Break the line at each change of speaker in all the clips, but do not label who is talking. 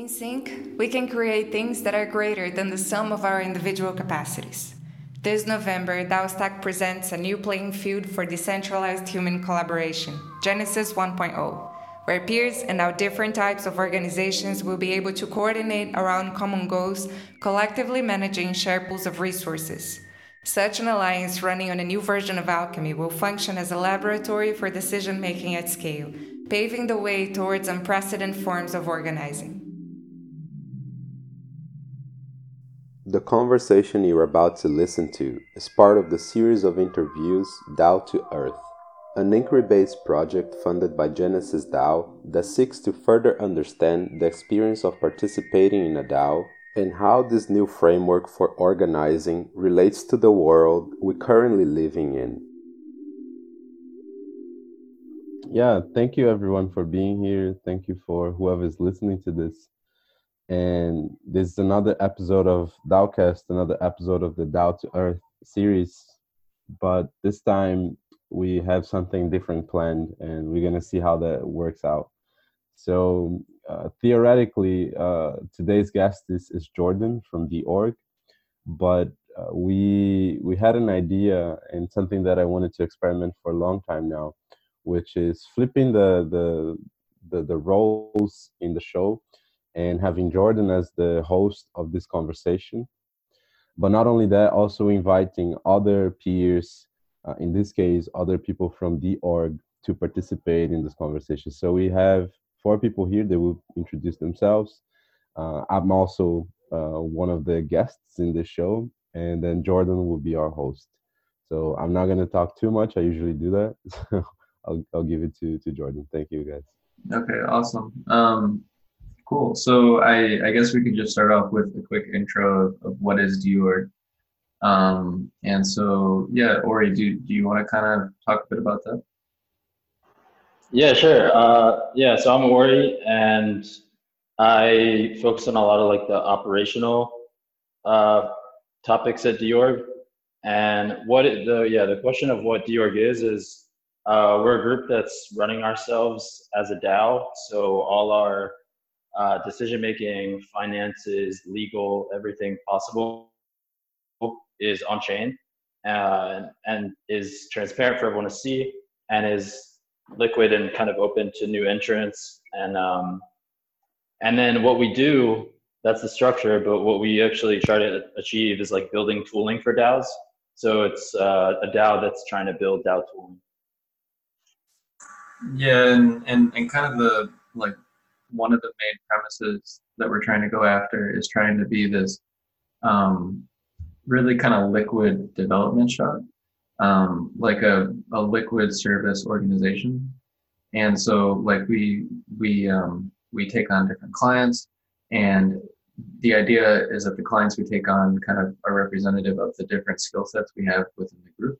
In sync, we can create things that are greater than the sum of our individual capacities. This November, DAOstack presents a new playing field for decentralized human collaboration, Genesis 1.0, where peers and now different types of organizations will be able to coordinate around common goals, collectively managing shared pools of resources. Such an alliance running on a new version of alchemy will function as a laboratory for decision making at scale, paving the way towards unprecedented forms of organizing.
The conversation you're about to listen to is part of the series of interviews DAO to Earth, an inquiry based project funded by Genesis DAO that seeks to further understand the experience of participating in a DAO and how this new framework for organizing relates to the world we're currently living in. Yeah, thank you everyone for being here. Thank you for whoever's listening to this. And this is another episode of DAOcast, another episode of the DAO to Earth series. But this time we have something different planned, and we're going to see how that works out. So, uh, theoretically, uh, today's guest is, is Jordan from the org, but uh, we we had an idea and something that I wanted to experiment for a long time now, which is flipping the the the, the roles in the show and having Jordan as the host of this conversation. But not only that, also inviting other peers, uh, in this case, other people from the org to participate in this conversation. So we have four people here that will introduce themselves. Uh, I'm also uh, one of the guests in this show, and then Jordan will be our host. So I'm not going to talk too much. I usually do that. So I'll, I'll give it to, to Jordan. Thank you, guys.
Okay, awesome. Um, Cool. So I, I guess we could just start off with a quick intro of, of what is DORG. Um, and so, yeah, Ori, do, do you want to kind of talk a bit about that?
Yeah, sure. Uh, yeah, so I'm Ori, and I focus on a lot of like the operational uh, topics at DORG. And what it, the yeah the question of what DORG is is uh, we're a group that's running ourselves as a DAO. So all our uh, decision making, finances, legal, everything possible is on chain uh, and is transparent for everyone to see and is liquid and kind of open to new entrants. And um, and then what we do, that's the structure. But what we actually try to achieve is like building tooling for DAOs. So it's uh, a DAO that's trying to build DAO tooling.
Yeah, and, and and kind of the like one of the main premises that we're trying to go after is trying to be this um, really kind of liquid development shop, um, like a, a liquid service organization. And so like we we um, we take on different clients and the idea is that the clients we take on kind of are representative of the different skill sets we have within the group.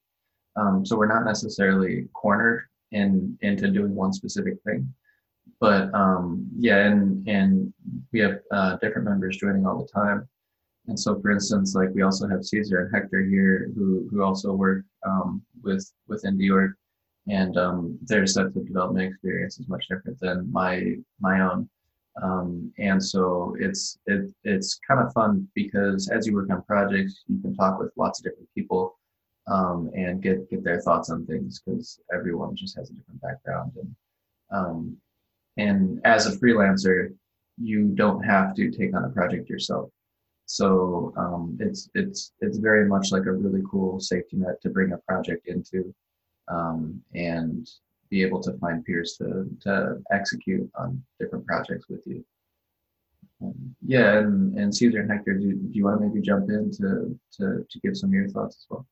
Um, so we're not necessarily cornered in into doing one specific thing but um, yeah, and and we have uh, different members joining all the time. And so, for instance, like we also have Caesar and Hector here, who who also work um, with within org, and um, their sets of development experience is much different than my my own. Um, and so it's it it's kind of fun because as you work on projects, you can talk with lots of different people um, and get get their thoughts on things because everyone just has a different background and um, and as a freelancer, you don't have to take on a project yourself. So um, it's it's it's very much like a really cool safety net to bring a project into, um, and be able to find peers to to execute on different projects with you. Um, yeah, and, and Caesar and Hector, do, do you want to maybe jump in to, to, to give some of your thoughts as well?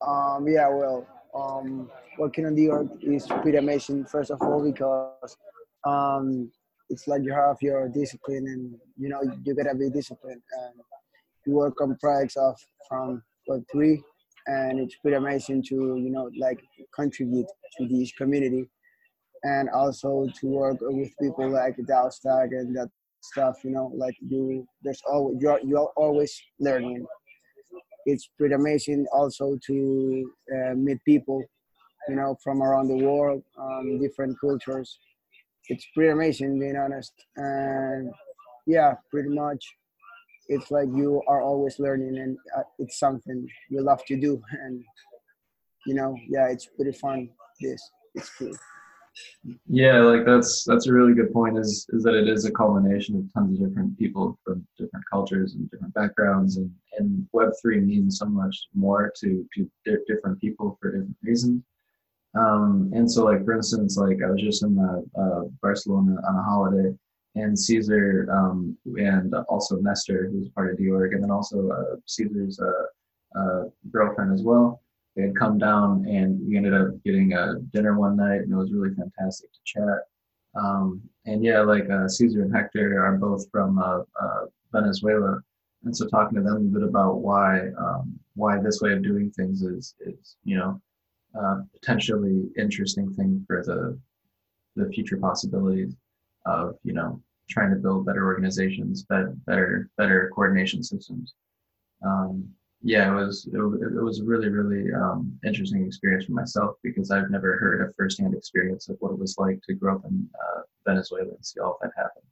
Um, yeah, well, um, working on the org is pretty amazing. First of all, because um, it's like you have your discipline, and you know you gotta be disciplined. And you work on projects of from Web three, and it's pretty amazing to you know like contribute to this community, and also to work with people like DAOstack and that stuff. You know, like you, there's always you're you're always learning it's pretty amazing also to uh, meet people, you know, from around the world, um, different cultures, it's pretty amazing being honest. And yeah pretty much it's like you are always learning and uh, it's something you love to do. And you know yeah it's pretty fun this. It's cool
yeah like that's that's a really good point is is that it is a culmination of tons of different people from different cultures and different backgrounds and and web3 means so much more to to different people for different reasons. Um and so like for instance like i was just in the, uh, barcelona on a holiday and caesar um and also nestor who's part of dOrg, and then also uh, caesar's uh, uh, girlfriend as well they had come down and we ended up getting a dinner one night and it was really fantastic to chat. Um, and yeah like uh, caesar and hector are both from uh, uh, venezuela. And so talking to them a bit about why um, why this way of doing things is is you know uh, potentially interesting thing for the the future possibilities of you know trying to build better organizations better better better coordination systems. Um, yeah, it was it, it was a really really um, interesting experience for myself because I've never heard a firsthand experience of what it was like to grow up in uh, Venezuela and see all of that happen.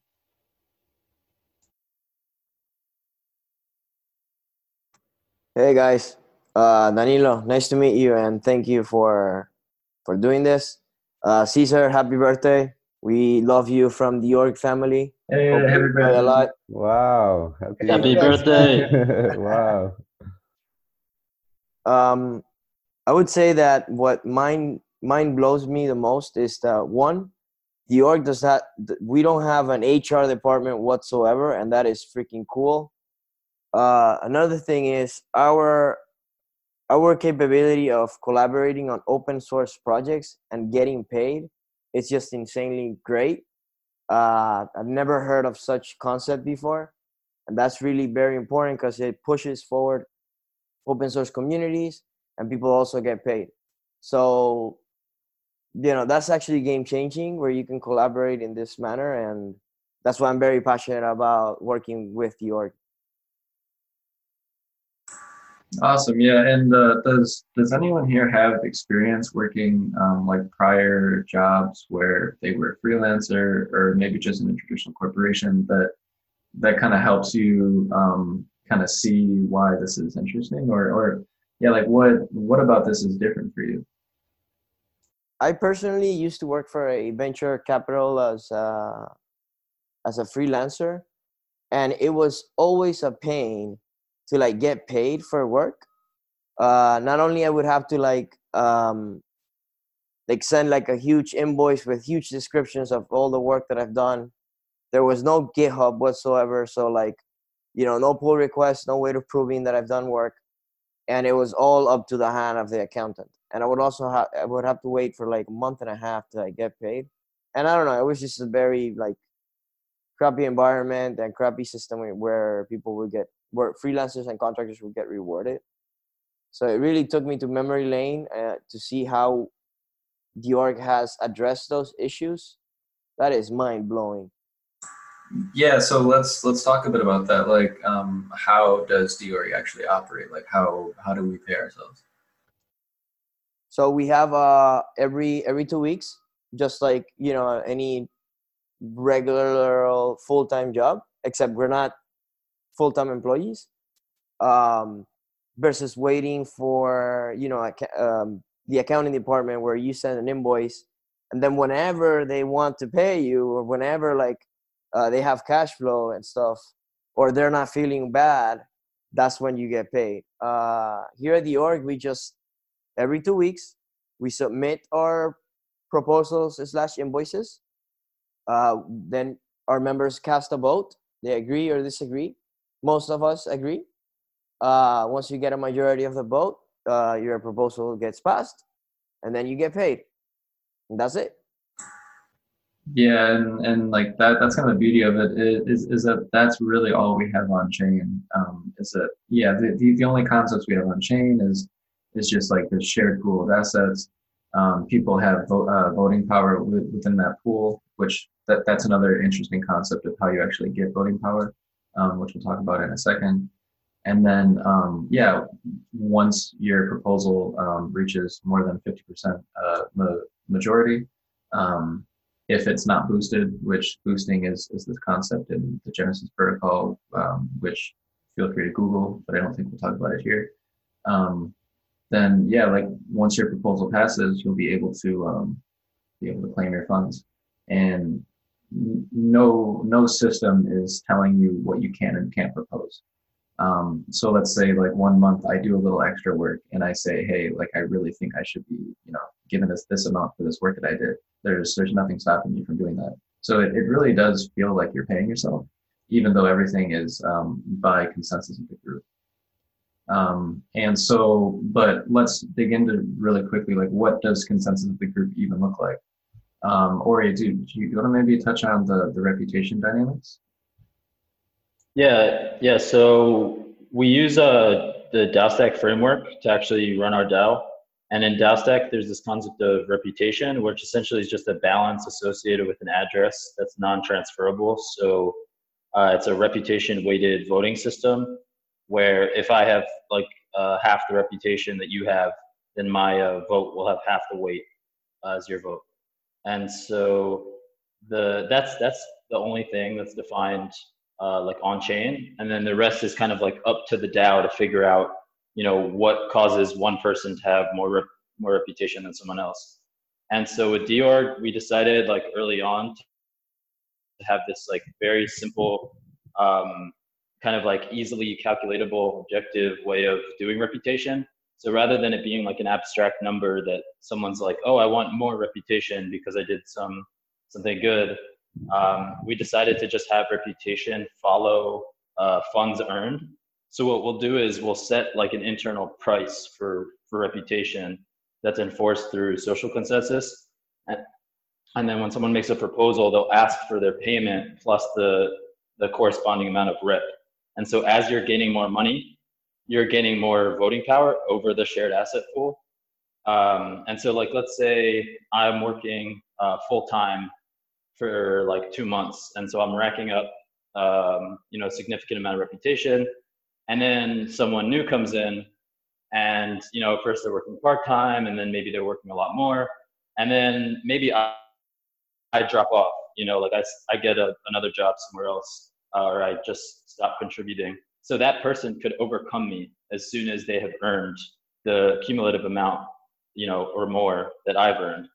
Hey guys, uh, Danilo, nice to meet you and thank you for for doing this. Uh, Caesar, happy birthday! We love you from the York family.
Hey, happy birthday!
A lot.
Wow!
Happy, happy birthday!
wow!
Um, I would say that what mind mind blows me the most is that one, the org does that. We don't have an HR department whatsoever, and that is freaking cool. Uh, another thing is our our capability of collaborating on open source projects and getting paid it's just insanely great uh, i've never heard of such concept before and that's really very important because it pushes forward open source communities and people also get paid. So you know that's actually game changing where you can collaborate in this manner and that's why i'm very passionate about working with the org.
Awesome yeah and uh, does does anyone here have experience working um, like prior jobs where they were a freelancer or maybe just in a traditional corporation that that kind of helps you um, kind of see why this is interesting or or yeah like what what about this is different for you?
I personally used to work for a venture capital as a, as a freelancer and it was always a pain to like get paid for work. Uh not only i would have to like um like send like a huge invoice with huge descriptions of all the work that i've done there was no github whatsoever so like you know, no pull requests, no way of proving that I've done work, and it was all up to the hand of the accountant. And I would also have I would have to wait for like a month and a half to like, get paid. And I don't know, it was just a very like crappy environment and crappy system where people would get where freelancers and contractors would get rewarded. So it really took me to memory lane uh, to see how the org has addressed those issues. That is mind blowing
yeah so let's let's talk a bit about that. Like um how does dOrg actually operate? Like how how do we pay ourselves?
So we have uh every every two weeks just like you know any regular full-time job except we're not full-time employees um versus waiting for you know um, the accounting department where you send an invoice and then whenever they want to pay you or whenever like uh, they have cash flow and stuff, or they're not feeling bad, that's when you get paid. Uh, here at the org, we just every two weeks we submit our proposals slash invoices. Uh, then our members cast a vote. They agree or disagree. Most of us agree. Uh, once you get a majority of the vote, uh, your proposal gets passed, and then you get paid. And that's it.
Yeah, and, and like that that's kind of the beauty of it is is that that's really all we have on chain. Um, is that yeah, the, the, the only concepts we have on chain is is just like the shared pool of assets. Um, people have vote, uh, voting power within that pool, which that, that's another interesting concept of how you actually get voting power, um, which we'll talk about in a second. And then, um, yeah, once your proposal um, reaches more than 50% uh, majority, um, if it's not boosted, which boosting is is the concept in the Genesis protocol, um, which feel free to Google, but I don't think we'll talk about it here. Um, then yeah, like once your proposal passes, you'll be able to um, be able to claim your funds. And no no system is telling you what you can and can't propose. Um, so let's say like one month I do a little extra work and I say, hey, like I really think I should be, you know, given this this amount for this work that I did. There's there's nothing stopping you from doing that. So it, it really does feel like you're paying yourself, even though everything is um, by consensus of the group. Um, and so, but let's dig into really quickly, like what does consensus of the group even look like? Um, Ori, do, do you want to maybe touch on the, the reputation dynamics?
Yeah, yeah. So we use uh, the DAOstack framework to actually run our DAO. And in DAO there's this concept of reputation, which essentially is just a balance associated with an address that's non-transferable. So uh, it's a reputation weighted voting system where if I have like uh, half the reputation that you have, then my uh, vote will have half the weight as your vote. And so the that's that's the only thing that's defined uh, like on chain, and then the rest is kind of like up to the DAO to figure out you know what causes one person to have more rep- more reputation than someone else. And so with dOrg, we decided like early on to have this like very simple um, kind of like easily calculatable objective way of doing reputation so rather than it being like an abstract number that someone's like oh i want more reputation because i did some something good um, we decided to just have reputation follow uh, funds earned so what we'll do is we'll set like an internal price for for reputation that's enforced through social consensus and, and then when someone makes a proposal they'll ask for their payment plus the the corresponding amount of rep and so as you're gaining more money, you're gaining more voting power over the shared asset pool. Um, and so like, let's say I'm working uh, full time for like two months. And so I'm racking up, um, you know, a significant amount of reputation. And then someone new comes in and, you know, first they're working part time and then maybe they're working a lot more. And then maybe I, I drop off, you know, like I, I get a, another job somewhere else uh, or I just stop contributing. So that person could overcome me as soon as they have earned the cumulative amount, you know, or more that I've earned.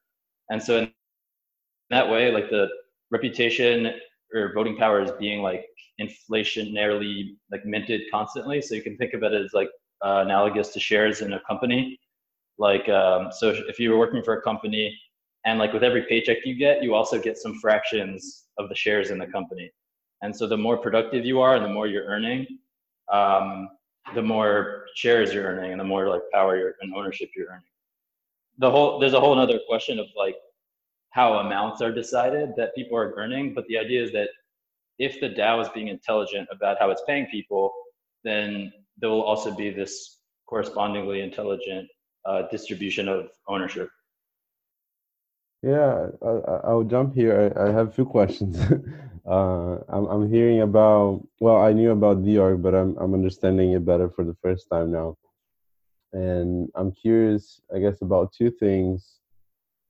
And so in that way, like the reputation or voting power is being like inflationarily like minted constantly. So you can think of it as like uh, analogous to shares in a company. Like, um, so if you were working for a company and like with every paycheck you get, you also get some fractions of the shares in the company. And so the more productive you are and the more you're earning, um, the more shares you're earning and the more like power and ownership you're earning. The whole there's a whole other question of like how amounts are decided that people are earning, but the idea is that if the DAO is being intelligent about how it's paying people, then there will also be this correspondingly intelligent uh, distribution of ownership.
Yeah, I, I'll jump here. I, I have a few questions. uh, I'm, I'm hearing about, well, I knew about dOrg, but I'm, I'm understanding it better for the first time now. And I'm curious, I guess, about two things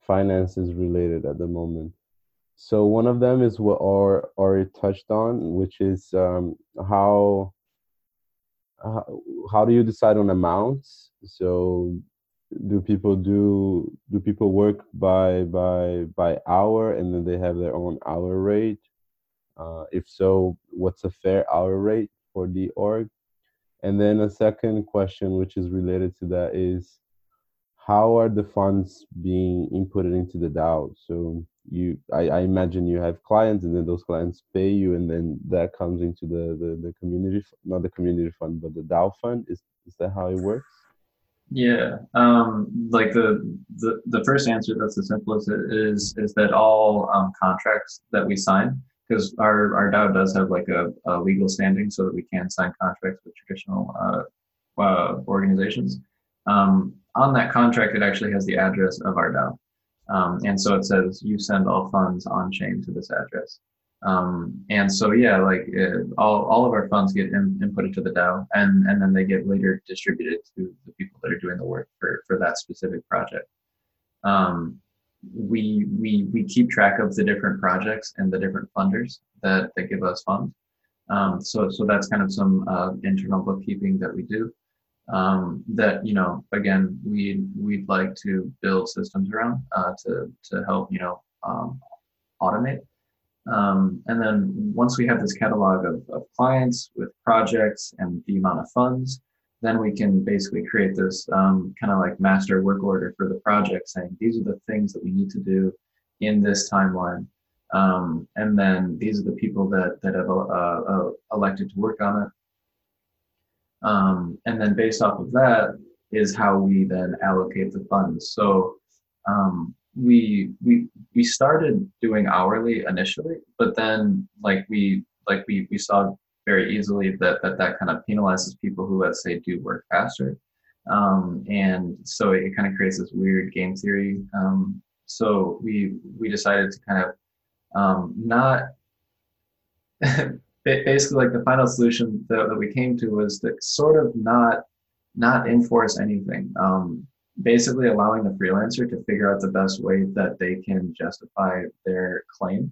finances related at the moment. So one of them is what Or already touched on, which is um, how, how how do you decide on amounts? So do people do do people work by by by hour and then they have their own hour rate uh, if so what's a fair hour rate for the org and then a second question which is related to that is how are the funds being inputted into the dao? So you I, I imagine you have clients and then those clients pay you and then that comes into the the, the community not the community fund but the dao fund. Is is that how it works?
Yeah, um, like the, the the first answer that's the simplest is is that all um, contracts that we sign, because our our DAO does have like a, a, legal standing, so that we can sign contracts with traditional uh, uh, organizations. Um, on that contract, it actually has the address of our DAO, um, and so it says you send all funds on chain to this address. Um, and so yeah, like it, all, all of our funds get in, inputted to the DAO, and and then they get later distributed to the people that are doing the work for for that specific project. Um, we we we keep track of the different projects and the different funders that that give us funds. Um, so so that's kind of some uh, internal bookkeeping that we do. Um, that you know again we we'd like to build systems around uh, to to help you know um, automate. Um, and then once we have this catalog of, of clients with projects and the amount of funds, then we can basically create this um, kind of like master work order for the project saying these are the things that we need to do in this timeline um, and then these are the people that that have uh, uh, elected to work on it um, and then based off of that is how we then allocate the funds. So um, we we we started doing hourly initially but then like we like we we saw very easily that that, that kind of penalizes people who let's say do work faster. Um, and so it kind of creates this weird game theory. Um, so we we decided to kind of um, not basically like the final solution that, that, we came to was to sort of not not enforce anything um, basically allowing the freelancer to figure out the best way that they can justify their claim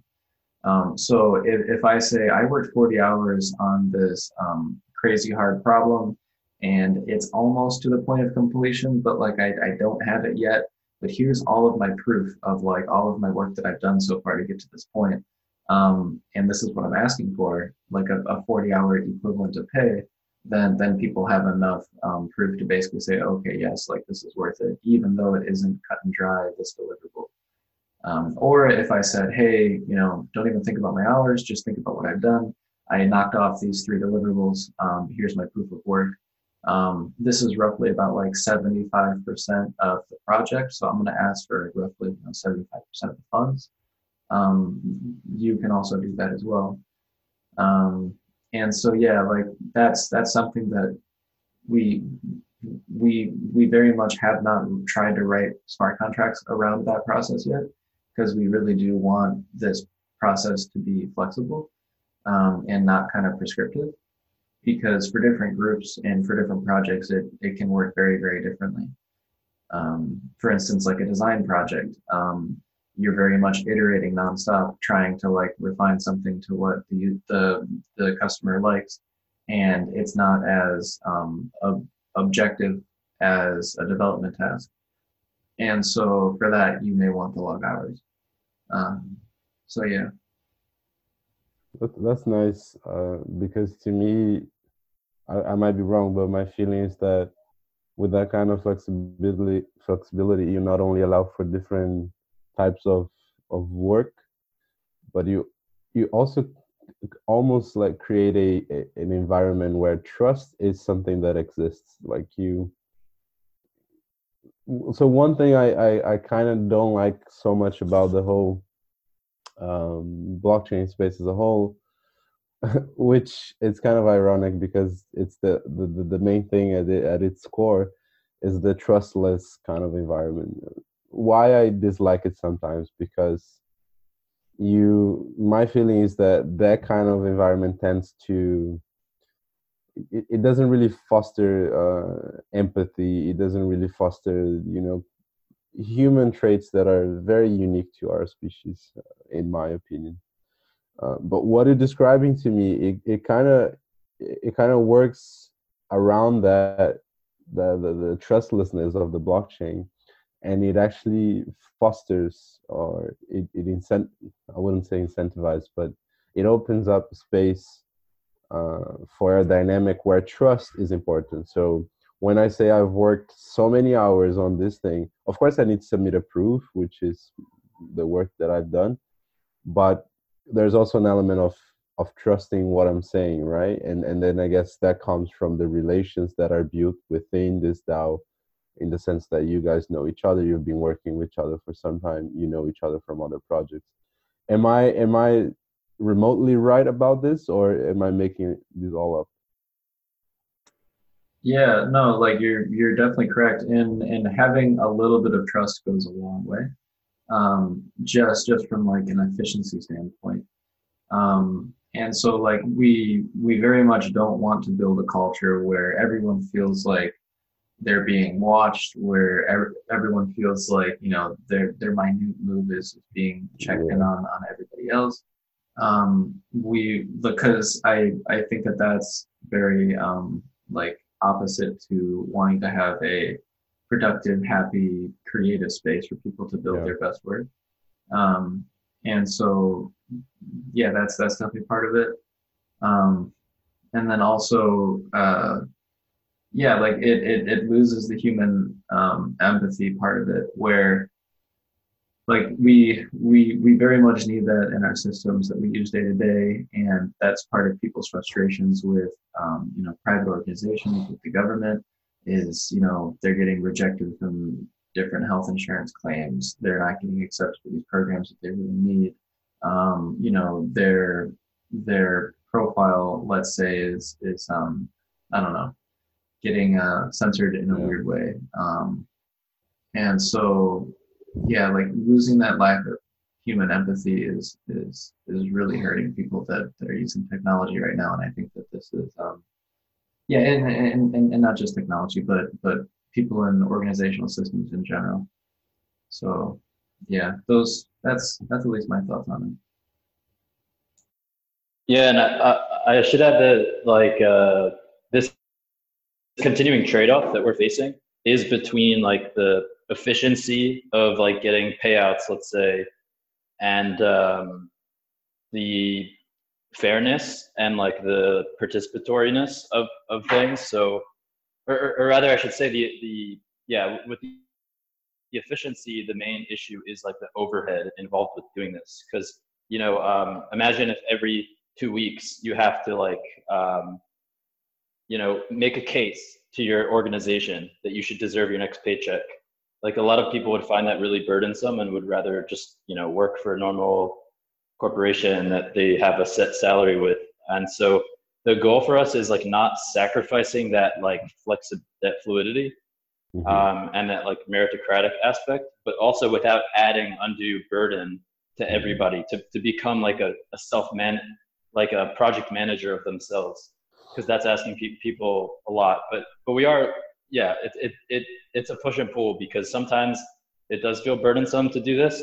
um, so if, if I say I worked 40 hours on this um, crazy hard problem and it's almost to the point of completion, but like I, I don't have it yet, but here's all of my proof of like all of my work that I've done so far to get to this point. Um, and this is what I'm asking for, like a, a 40 hour equivalent to pay, then then people have enough um, proof to basically say, okay, yes, like this is worth it, even though it isn't cut and dry, this deliverable. Um, or if I said, hey, you know, don't even think about my hours, just think about what I've done. I knocked off these three deliverables. Um, here's my proof of work. Um, this is roughly about like 75% of the project. So I'm going to ask for roughly you know, 75% of the funds. Um, you can also do that as well. Um, and so, yeah, like that's, that's something that we, we, we very much have not tried to write smart contracts around that process yet because we really do want this process to be flexible um, and not kind of prescriptive because for different groups and for different projects it, it can work very very differently um, for instance like a design project um, you're very much iterating nonstop trying to like refine something to what the the, the customer likes. And it's not as um, ob- objective as a development task. And so for that you may want the log hours. Um, so yeah.
that's nice uh, because to me, I, I might be wrong, but my feeling is that with that kind of flexibility, flexibility, you not only allow for different types of of work, but you you also almost like create a, a, an environment where trust is something that exists like you so one thing I I, I kind of don't like so much about the whole um, blockchain space as a whole, which it's kind of ironic because it's the the, the main thing at it, at its core is the trustless kind of environment. Why I dislike it sometimes because you my feeling is that that kind of environment tends to it, it doesn't really foster uh, empathy. It doesn't really foster, you know, human traits that are very unique to our species, uh, in my opinion. Uh, but what it's describing to me, it kind of it kind of works around that the, the the trustlessness of the blockchain, and it actually fosters or it it incent I wouldn't say incentivize, but it opens up space uh, for a dynamic where trust is important. So when I say I've worked so many hours on this thing, of course I need to submit a proof, which is the work that I've done. But there's also an element of of trusting what I'm saying, right? And and then I guess that comes from the relations that are built within this DAO, in the sense that you guys know each other, you've been working with each other for some time, you know each other from other projects. Am I am I remotely right about this, or am I making this all up?
Yeah, no, like you're you're definitely correct. And and having a little bit of trust goes a long way. Um, just just from like an efficiency standpoint. Um, and so like we we very much don't want to build a culture where everyone feels like they're being watched, where every, everyone feels like you know their their minute move is being checked in on on everybody else. Um, we because I I think that that's very um, like opposite to wanting to have a productive, happy, creative space for people to build
Yeah.
their best work. Um, and so, yeah, that's that's definitely part of it. Um, and then also, uh, yeah, like it, it it loses the human um, empathy part of it, where like we we we very much need that in our systems that we use day to day, and that's part of people's frustrations with um, you know private organizations with the government is you know they're getting rejected from different health insurance claims. They're not getting accepted for these programs that they really need. Um, you know their their profile let's say is is um i don't know getting uh, censored in a
Yeah.
weird way. Um, and so yeah like losing that lack of human empathy is is is really hurting people that, that are using technology right now. And i think that this is um yeah and and, and, and not just technology but but people in organizational systems in general. So yeah those that's that's at least my thoughts on it.
Yeah, and I, I, should add that like uh, continuing trade-off that we're facing is between like the efficiency of like getting payouts, let's say, and um, the fairness and like the participatoriness of, of things. So, or, or- rather, I should say the the yeah with the, the efficiency, the main issue is like the overhead involved with doing this because you know um, imagine if every two weeks you have to like um, you know make a case to your organization that you should deserve your next paycheck. Like a lot of people would find that really burdensome and would rather just you know work for a normal corporation that they have a set salary with. And so the goal for us is like not sacrificing that like flexi- that fluidity
Mhm.
um, and that like meritocratic aspect, but also without adding undue burden to everybody to, to become like a, a self man, like a project manager of themselves, because that's asking pe- people a lot. But but we are, yeah, it, it it it's a push and pull because sometimes it does feel burdensome to do this,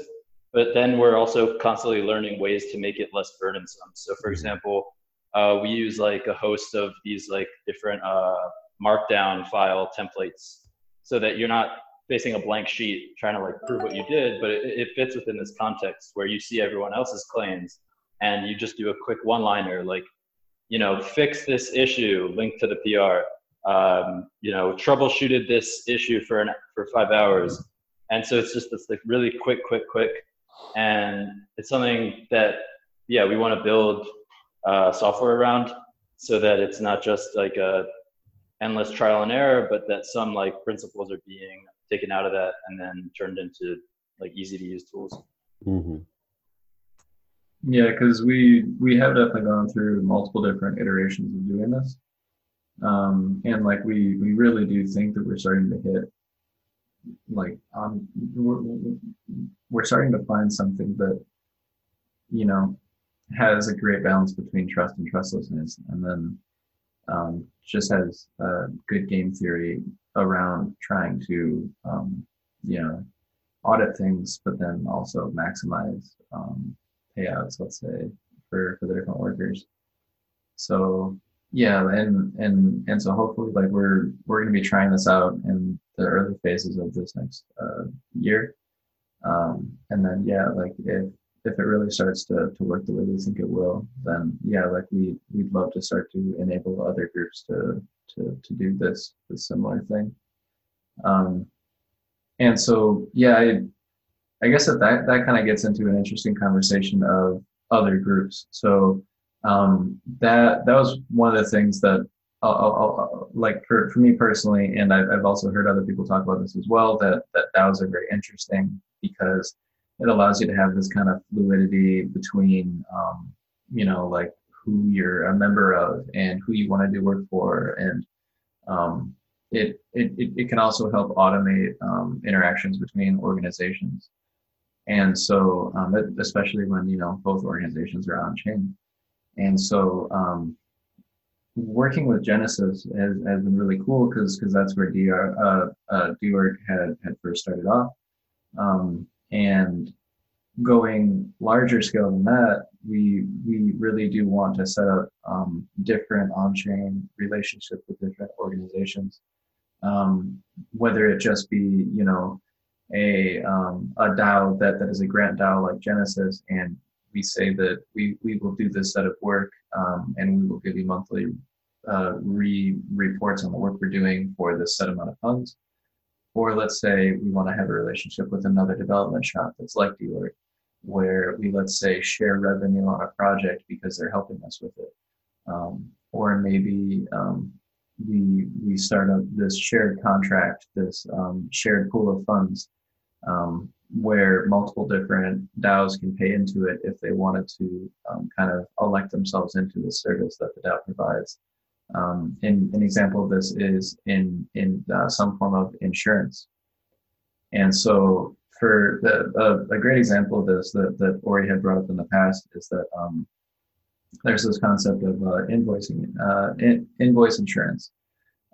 but then we're also constantly learning ways to make it less burdensome. So for example, uh, we use like a host of these like different uh, markdown file templates so that you're not facing a blank sheet trying to like prove what you did, but it, it fits within this context where you see everyone else's claims and you just do a quick one liner like, you know, fix this issue, link to the PR, um, you know, troubleshooted this issue for an for five hours. And so it's just this like really quick, quick, quick. And it's something that, yeah, we want to build uh, software around so that it's not just like a endless trial and error, but that some like principles are being taken out of that and then turned into like easy to use tools.
Mhm.
Yeah, because we we have definitely gone through multiple different iterations of doing this, um, and like we we really do think that we're starting to hit like um we're, we're starting to find something that you know has a great balance between trust and trustlessness, and then um, just has uh, good game theory around trying to um, you know audit things, but then also maximize um, payouts, let's say, for, for the different workers. So yeah, and and and so hopefully like we're we're gonna be trying this out in the early phases of this next uh, year. Um, and then yeah, like if if it really starts to, to work the way we think it will, then yeah, like we we'd love to start to enable other groups to to to do this this similar thing. Um, and so yeah, I I guess that that, that kind of gets into an interesting conversation of other groups. So um, that that was one of the things that I'll, I'll, I'll- like for, for me personally, and I've, I've also heard other people talk about this as well. That that DAOs are very interesting because it allows you to have this kind of fluidity between um, you know like who you're a member of and who you want to do work for and um, it, it, it it can also help automate um, interactions between organizations. And so, um, especially when you know both organizations are on chain, and so um, working with Genesis has, has been really cool because because that's where DR uh, uh, had had first started off, um, and going larger scale than that, we we really do want to set up um, different on-chain relationships with different organizations, um, whether it just be you know a um, a DAO that that is a grant DAO like Genesis, and we say that we we will do this set of work um, and we will give you monthly uh, re reports on the work we're doing for this set amount of funds. Or let's say we want to have a relationship with another development shop that's like Dealert, where we let's say share revenue on a project because they're helping us with it. Um, or maybe um, we we start up this shared contract, this um, shared pool of funds um, where multiple different DAOs can pay into it if they wanted to um, kind of elect themselves into the service that the DAO provides. Um, and an example of this is in in uh, some form of insurance. And so, for the uh, a great example of this that that Ori had brought up in the past is that um, there's this concept of uh, invoicing uh, in, invoice insurance,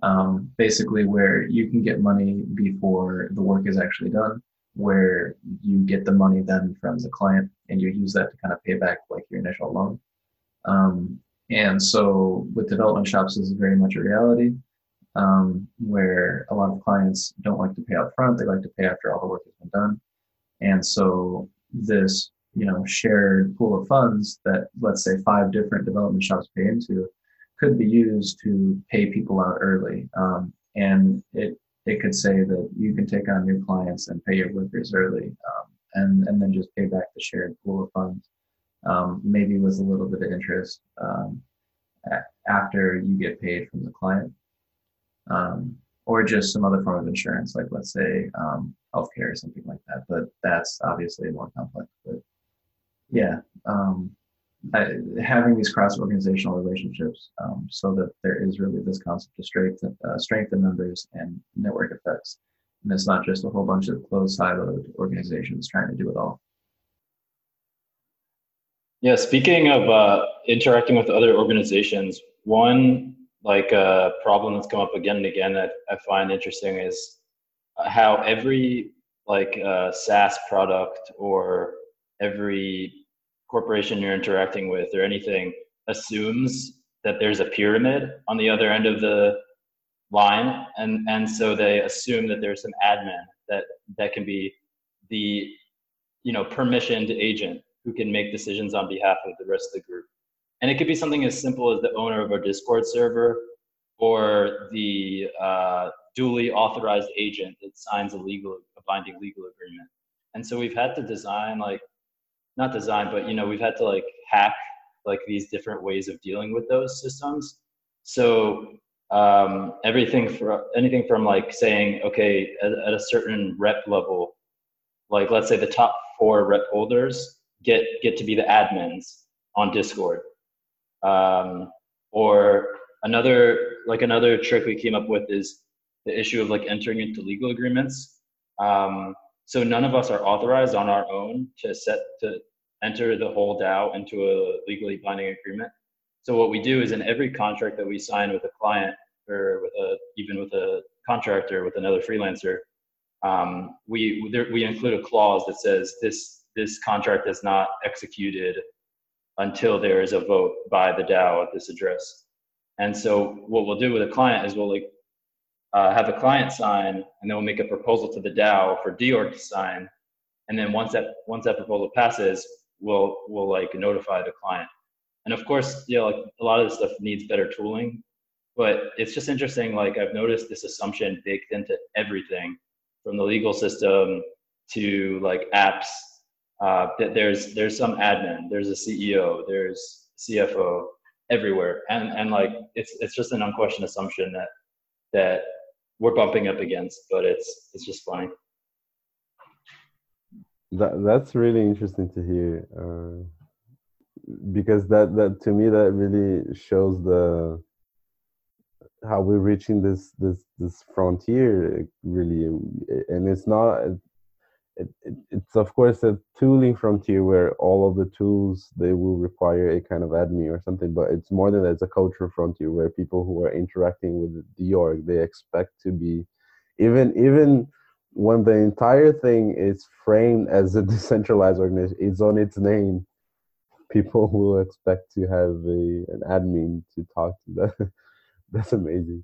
um, basically where you can get money before the work is actually done where you get the money then from the client and you use that to kind of pay back like your initial loan. Um, and so with development shops, this is very much a reality um, where a lot of clients don't like to pay up front. They like to pay after all the work has been done. And so this, you know, shared pool of funds that let's say five different development shops pay into could be used to pay people out early. Um, and it say that you can take on new clients and pay your workers early um, and, and then just pay back the shared pool of funds, um, maybe with a little bit of interest um, after you get paid from the client. Um, or just some other form of insurance, like let's say um, healthcare or something like that. But that's obviously more complex. But yeah, um, having these cross organizational relationships um, so that there is really this concept of strength, uh, strength in numbers and network effects. And it's not just a whole bunch of closed siloed organizations trying to do it all.
Yeah, speaking of uh, interacting with other organizations, one like uh, problem that's come up again and again that I find interesting is how every like uh, SaaS product or every corporation you're interacting with or anything assumes that there's a pyramid on the other end of the line and and so they assume that there's some admin that that can be the you know permissioned agent who can make decisions on behalf of the rest of the group. And it could be something as simple as the owner of a discord server or the uh, duly authorized agent that signs a legal a binding legal agreement. And so we've had to design like not design, but you know, we've had to like hack like these different ways of dealing with those systems. So um, everything from anything from like saying, okay, at, at, a certain rep level, like let's say the top four rep holders get get to be the admins on Discord, um, or another like another trick we came up with is the issue of like entering into legal agreements. Um, so none of us are authorized on our own to set to enter the whole DAO into a legally binding agreement. So what we do is in every contract that we sign with a client or with a even with a contractor with another freelancer, um, we there, we include a clause that says this this contract is not executed until there is a vote by the DAO at this address. And so what we'll do with a client is we'll like uh, have a client sign, and then we'll make a proposal to the DAO for dOrg to sign. And then once that once that proposal passes, we'll we'll like notify the client. And of course, you know, like a lot of this stuff needs better tooling, but it's just interesting. Like I've noticed this assumption baked into everything, from the legal system to like apps. Uh, that there's there's some admin, there's a CEO, there's CFO everywhere, and and like it's it's just an unquestioned assumption that that we're bumping up against, but it's it's just funny.
That that's really interesting to hear, uh, because that that to me that really shows the how we're reaching this this this frontier really, and it's not it, it, it's of course a tooling frontier where all of the tools they will require a kind of admin or something but it's more than that it's a cultural frontier where people who are interacting with the org they expect to be even even when the entire thing is framed as a decentralized organization it's on its name people will expect to have a, an admin to talk to that that's amazing.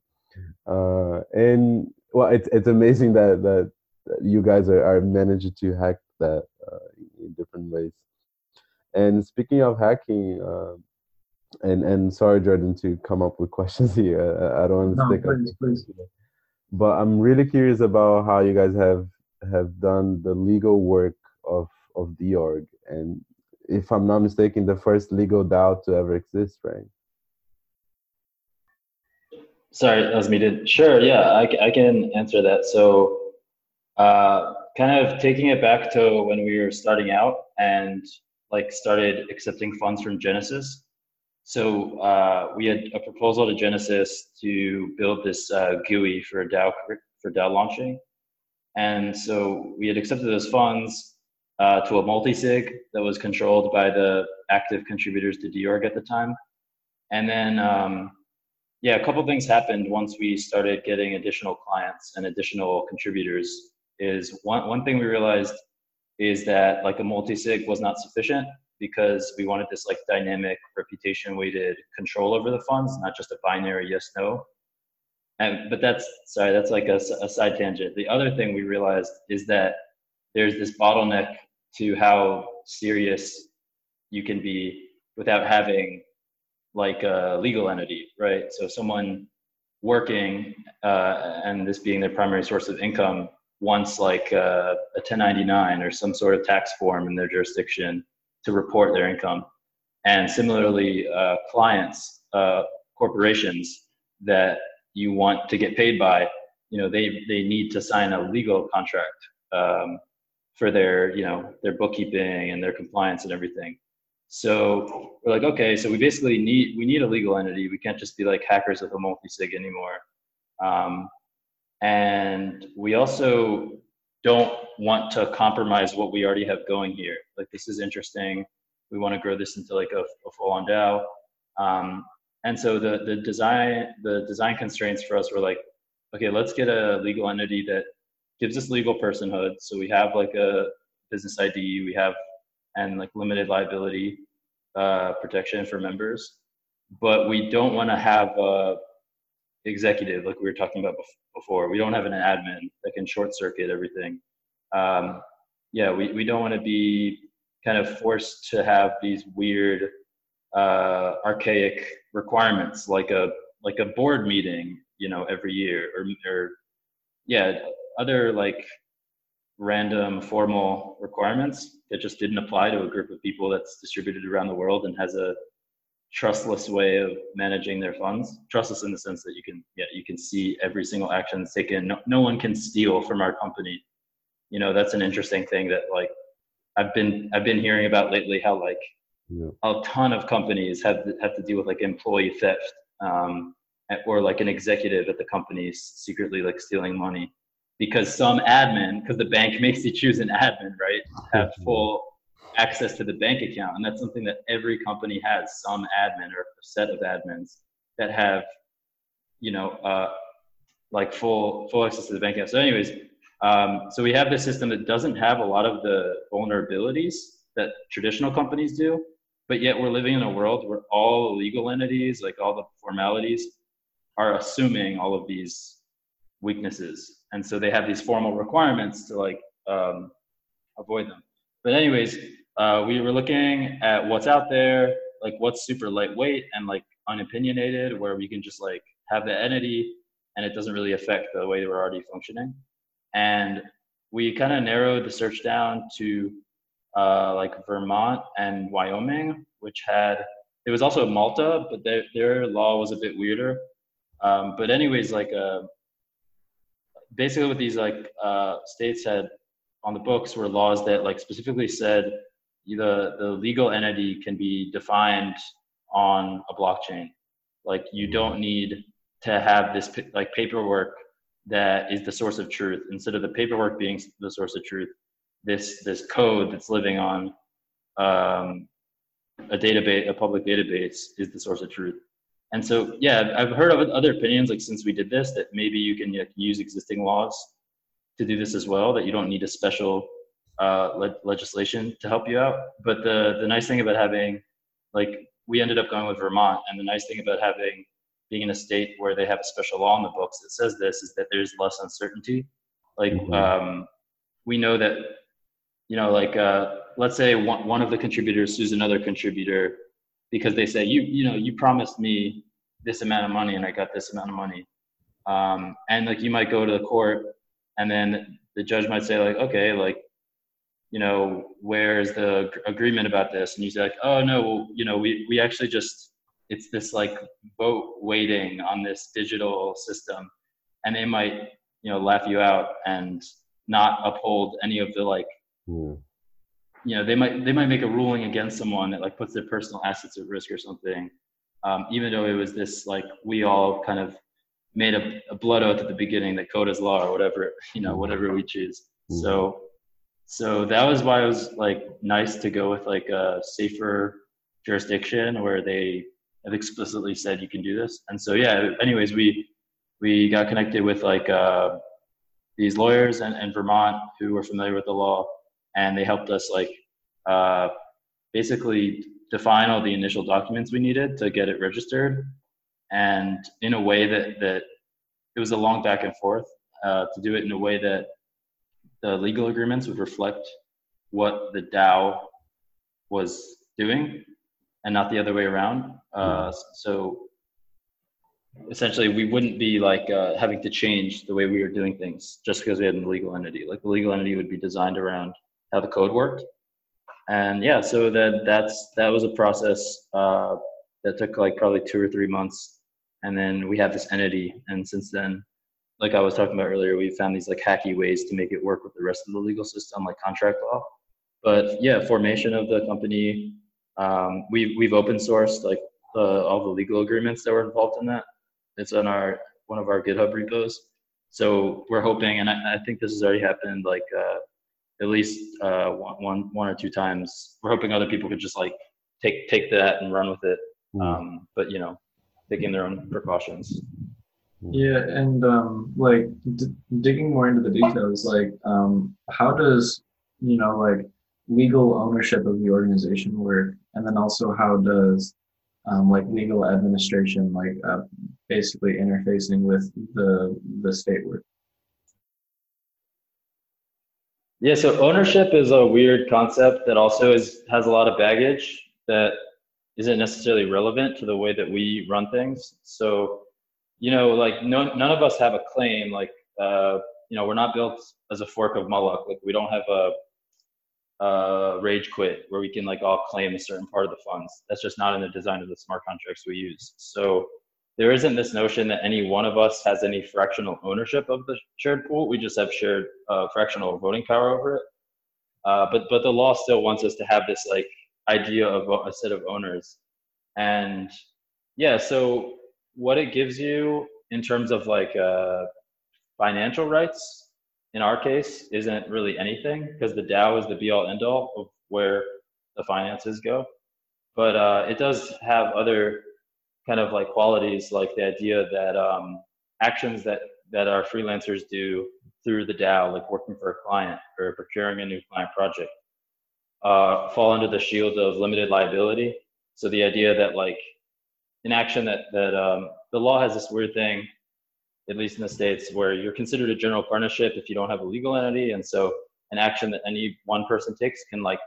Uh, and well it's, it's amazing that that you guys are, are managing to hack that uh, in different ways. And speaking of hacking, uh, and and sorry, Jordan, to come up with questions here. I, I don't want to
No,
stick
please, please.
but I'm really curious about how you guys have have done the legal work of of dOrg, and if I'm not mistaken, the first legal DAO to ever exist, right?
Sorry, that was muted. Sure, yeah, i, I can answer that. So, uh, kind of taking it back to when we were starting out and like started accepting funds from Genesis. So uh, we had a proposal to Genesis to build this uh, GUI for DAO for DAO launching, and so we had accepted those funds uh, to a multi-sig that was controlled by the active contributors to dOrg at the time, and then um, yeah, a couple things happened once we started getting additional clients and additional contributors. Is one one thing we realized is that like a multi-sig was not sufficient because we wanted this like dynamic reputation weighted control over the funds, not just a binary yes no. And but that's sorry, that's like a, a side tangent. The other thing we realized is that there's this bottleneck to how serious you can be without having like a legal entity, right? So someone working uh, and this being their primary source of income wants like uh, a 1099 or some sort of tax form in their jurisdiction to report their income. And similarly, uh, clients, uh, corporations that you want to get paid by, you know, they, they need to sign a legal contract um, for their, you know, their bookkeeping and their compliance and everything. So we're like, okay, so we basically need we need a legal entity. We can't just be like hackers with a multi-sig anymore. Um, and we also don't want to compromise what we already have going here. Like this is interesting. We want to grow this into like a, a full-on DAO. Um, and so the the design the design constraints for us were like, okay, let's get a legal entity that gives us legal personhood. So we have like a business ID, we have and like limited liability uh, protection for members, but we don't want to have a executive like we were talking about bef- before. We don't have an admin that can short circuit everything. Um, yeah, we, we don't want to be kind of forced to have these weird uh, archaic requirements like a like a board meeting, you know, every year or or yeah, other like random formal requirements that just didn't apply to a group of people that's distributed around the world and has a trustless way of managing their funds. Trustless in the sense that you can yeah you can see every single action that's taken. No, no one can steal from our company. You know that's an interesting thing that like i've been i've been hearing about lately how like
Yeah.
a ton of companies have have to deal with like employee theft um, or like an executive at the company secretly like stealing money. Because some admin because the bank makes you choose an admin right? Have full access to the bank account. And that's something that every company has some admin or a set of admins that have you know uh, like full full access to the bank account. So anyways um, so we have this system that doesn't have a lot of the vulnerabilities that traditional companies do but yet we're living in a world where all legal entities like all the formalities are assuming all of these weaknesses. And so they have these formal requirements to like um, avoid them. But anyways uh, we were looking at what's out there like what's super lightweight and like unopinionated where we can just like have the entity and it doesn't really affect the way we're already functioning. And we kind of narrowed the search down to uh, like vermont and wyoming which had it was also malta but their, their law was a bit weirder. Um, but anyways like uh, basically what these like uh, states had on the books were laws that like specifically said the the legal entity can be defined on a blockchain like you don't need to have this like paperwork that is the source of truth instead of the paperwork being the source of truth this this code that's living on um, a database, a public database, is the source of truth. And so, yeah, I've heard of other opinions, like since we did this, that maybe you can like, use existing laws to do this as well. That you don't need a special uh, le- legislation to help you out. But the the nice thing about having, like, we ended up going with Vermont, and the nice thing about having being in a state where they have a special law in the books that says this is that there's less uncertainty. Like,
Mhm.
um, we know that, you know, like, uh, let's say one, one of the contributors sues another contributor because they say, you, you know, you promised me this amount of money and I got this amount of money. Um, and like, you might go to the court and then the judge might say like, okay, like, you know, where's the agreement about this? And you say like, oh no, well, you know, we, we actually just, it's this like vote weighting on this digital system and they might, you know, laugh you out and not uphold any of the like
Yeah.
you know they might they might make a ruling against someone that like puts their personal assets at risk or something um, even though it was this like we all kind of made a, a blood oath at the beginning that code is law or whatever you know whatever we choose
Mhm.
so so that was why it was like nice to go with like a safer jurisdiction where they have explicitly said you can do this. And so yeah anyways we we got connected with like uh, these lawyers in, in vermont who were familiar with the law and they helped us like uh, basically define all the initial documents we needed to get it registered. And in a way that that it was a long back and forth uh, to do it in a way that the legal agreements would reflect what the DAO was doing and not the other way around. Uh, so essentially, we wouldn't be like uh, having to change the way we were doing things just because we had a legal entity. Like the legal entity would be designed around how the code worked. And yeah, so that that's that was a process uh, that took like probably two or three months, and then we have this entity. And since then, like I was talking about earlier, we found these like hacky ways to make it work with the rest of the legal system, like contract law. But yeah, formation of the company, um, we've we've open sourced like uh, all the legal agreements that were involved in that. It's on our one of our GitHub repos. So we're hoping, and I, I think this has already happened like uh, at least uh, one, one one or two times. We're hoping other people could just like take take that and run with it.
Mm.
Um, but you know, taking their own precautions.
Yeah, and um, like d- digging more into the details, like um, how does you know like legal ownership of the organization work, and then also how does um, like legal administration, like uh, basically interfacing with the the state work?
Yeah, so ownership is a weird concept that also is has a lot of baggage that isn't necessarily relevant to the way that we run things. So, you know, like no, none of us have a claim. Like, uh, you know, we're not built as a fork of Moloch. Like, we don't have a, a rage quit where we can like all claim a certain part of the funds. That's just not in the design of the smart contracts we use. So, there isn't this notion that any one of us has any fractional ownership of the shared pool. We just have shared uh, fractional voting power over it. Uh, but but the law still wants us to have this like idea of a set of owners, and yeah. So what it gives you in terms of like uh, financial rights, in our case, isn't really anything because the DAO is the be all end all of where the finances go. But uh, it does have other kind of like qualities like the idea that um, actions that that our freelancers do through the DAO, like working for a client or procuring a new client project, uh, fall under the shield of limited liability. So the idea that like an action that that um, the law has this weird thing, at least in the states, where you're considered a general partnership if you don't have a legal entity, and so an action that any one person takes can like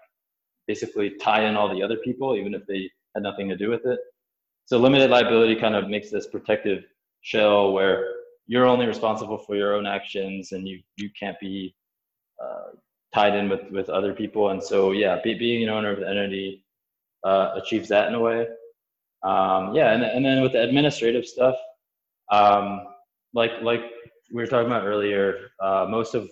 basically tie in all the other people, even if they had nothing to do with it. So limited liability kind of makes this protective shell where you're only responsible for your own actions and you you can't be uh, tied in with with other people. And so yeah be, being an owner of the entity uh, achieves that in a way um, yeah and, and then with the administrative stuff um, like like we were talking about earlier uh, most of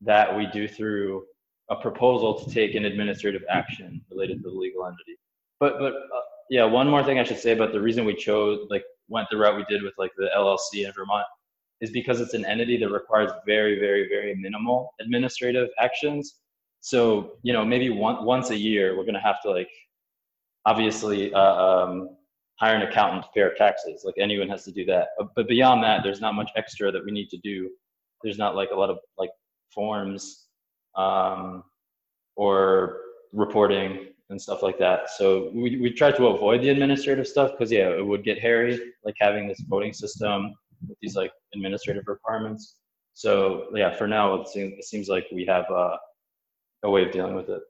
that we do through a proposal to take an administrative action related to the legal entity but but uh, yeah, one more thing I should say about the reason we chose, like, went the route we did with like the LLC in Vermont, is because it's an entity that requires very, very, very minimal administrative actions. So you know, maybe one, once a year, we're gonna have to like, obviously, uh, um, hire an accountant to pay our taxes. Like anyone has to do that. But beyond that, there's not much extra that we need to do. There's not like a lot of like forms um, or reporting and stuff like that. So we, we try to avoid the administrative stuff because yeah, it would get hairy, like having this voting system with these like administrative requirements. So yeah, for now it seems, it seems like we have uh, a way of dealing with it.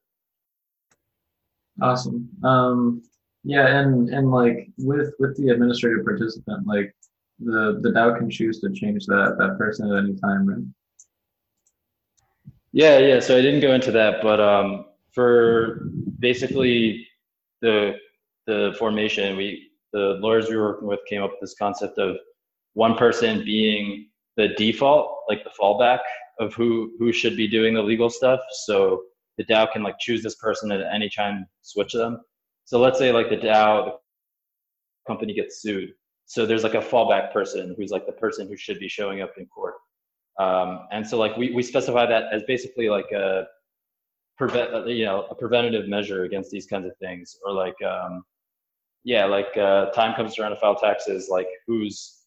Awesome. Um, yeah, and and like with with the administrative participant, like the the DAO can choose to change that that person at any time, right?
Yeah, yeah. So I didn't go into that, but um, for basically the the formation, we the lawyers we were working with came up with this concept of one person being the default, like the fallback of who who should be doing the legal stuff. So the DAO can like choose this person at any time, switch them. So let's say like the DAO, the company gets sued. So there's like a fallback person who's like the person who should be showing up in court. Um, and so like we, we specify that as basically like a prevent, uh, you know, a preventative measure against these kinds of things, or like, um, yeah, like uh, time comes around to file taxes, like who's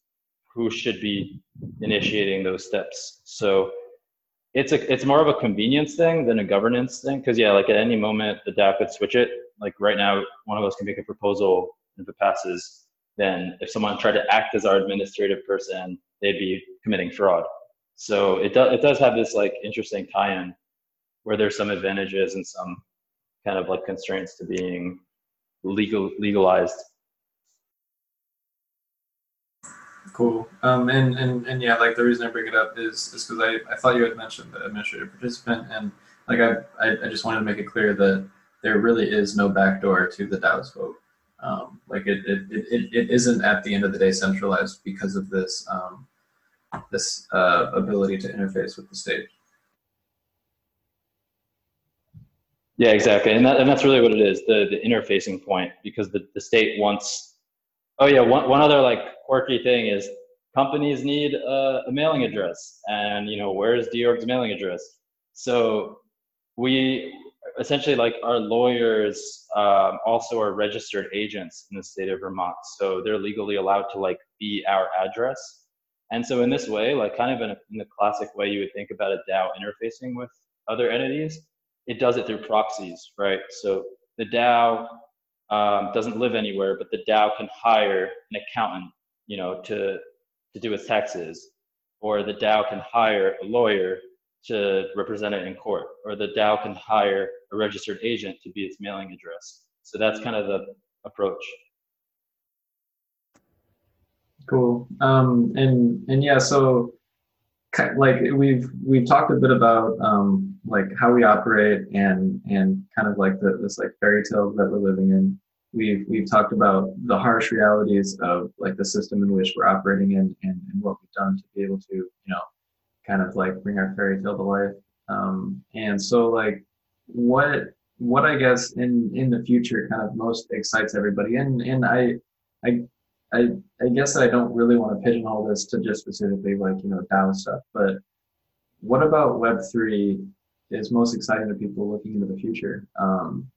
who should be initiating those steps. So it's a it's more of a convenience thing than a governance thing because yeah, like at any moment the DAO could switch it. Like right now, one of us can make a proposal and if it passes. Then if someone tried to act as our administrative person, they'd be committing fraud. So it does it does have this like interesting tie-in where there's some advantages and some kind of like constraints to being legal legalized.
Cool. Um, and, and, and yeah, like the reason I bring it up is is because I, I thought you had mentioned the administrative participant, and like I, I, I just wanted to make it clear that there really is no backdoor to the DAO's vote. Um, like it, it, it, it isn't at the end of the day centralized because of this um, this uh, ability to interface with the state.
Yeah, exactly, and that, and that's really what it is the the interfacing point because the, the state wants. Oh yeah, one one other like quirky thing is companies need a, a mailing address, and you know where's dOrg's mailing address? So we essentially like our lawyers um, also are registered agents in the state of Vermont, so they're legally allowed to like be our address and so in this way, like kind of in, a, in the classic way you would think about a DAO interfacing with other entities, it does it through proxies, right? So the DAO um, doesn't live anywhere, but the DAO can hire an accountant, you know, to to do its taxes, or the DAO can hire a lawyer to represent it in court, or the DAO can hire a registered agent to be its mailing address. So that's kind of the approach.
Cool. Um, and and yeah, so like we've we've talked a bit about um, like how we operate and and kind of like the, this like fairy tale that we're living in. We've we've talked about the harsh realities of like the system in which we're operating in and, and what we've done to be able to you know kind of like bring our fairy tale to life. Um, and so like what what I guess in in the future kind of most excites everybody and and I I I I guess I don't really want to pigeonhole this to just specifically like you know DAO stuff, but what about Web three is most exciting to people looking into the future? Um,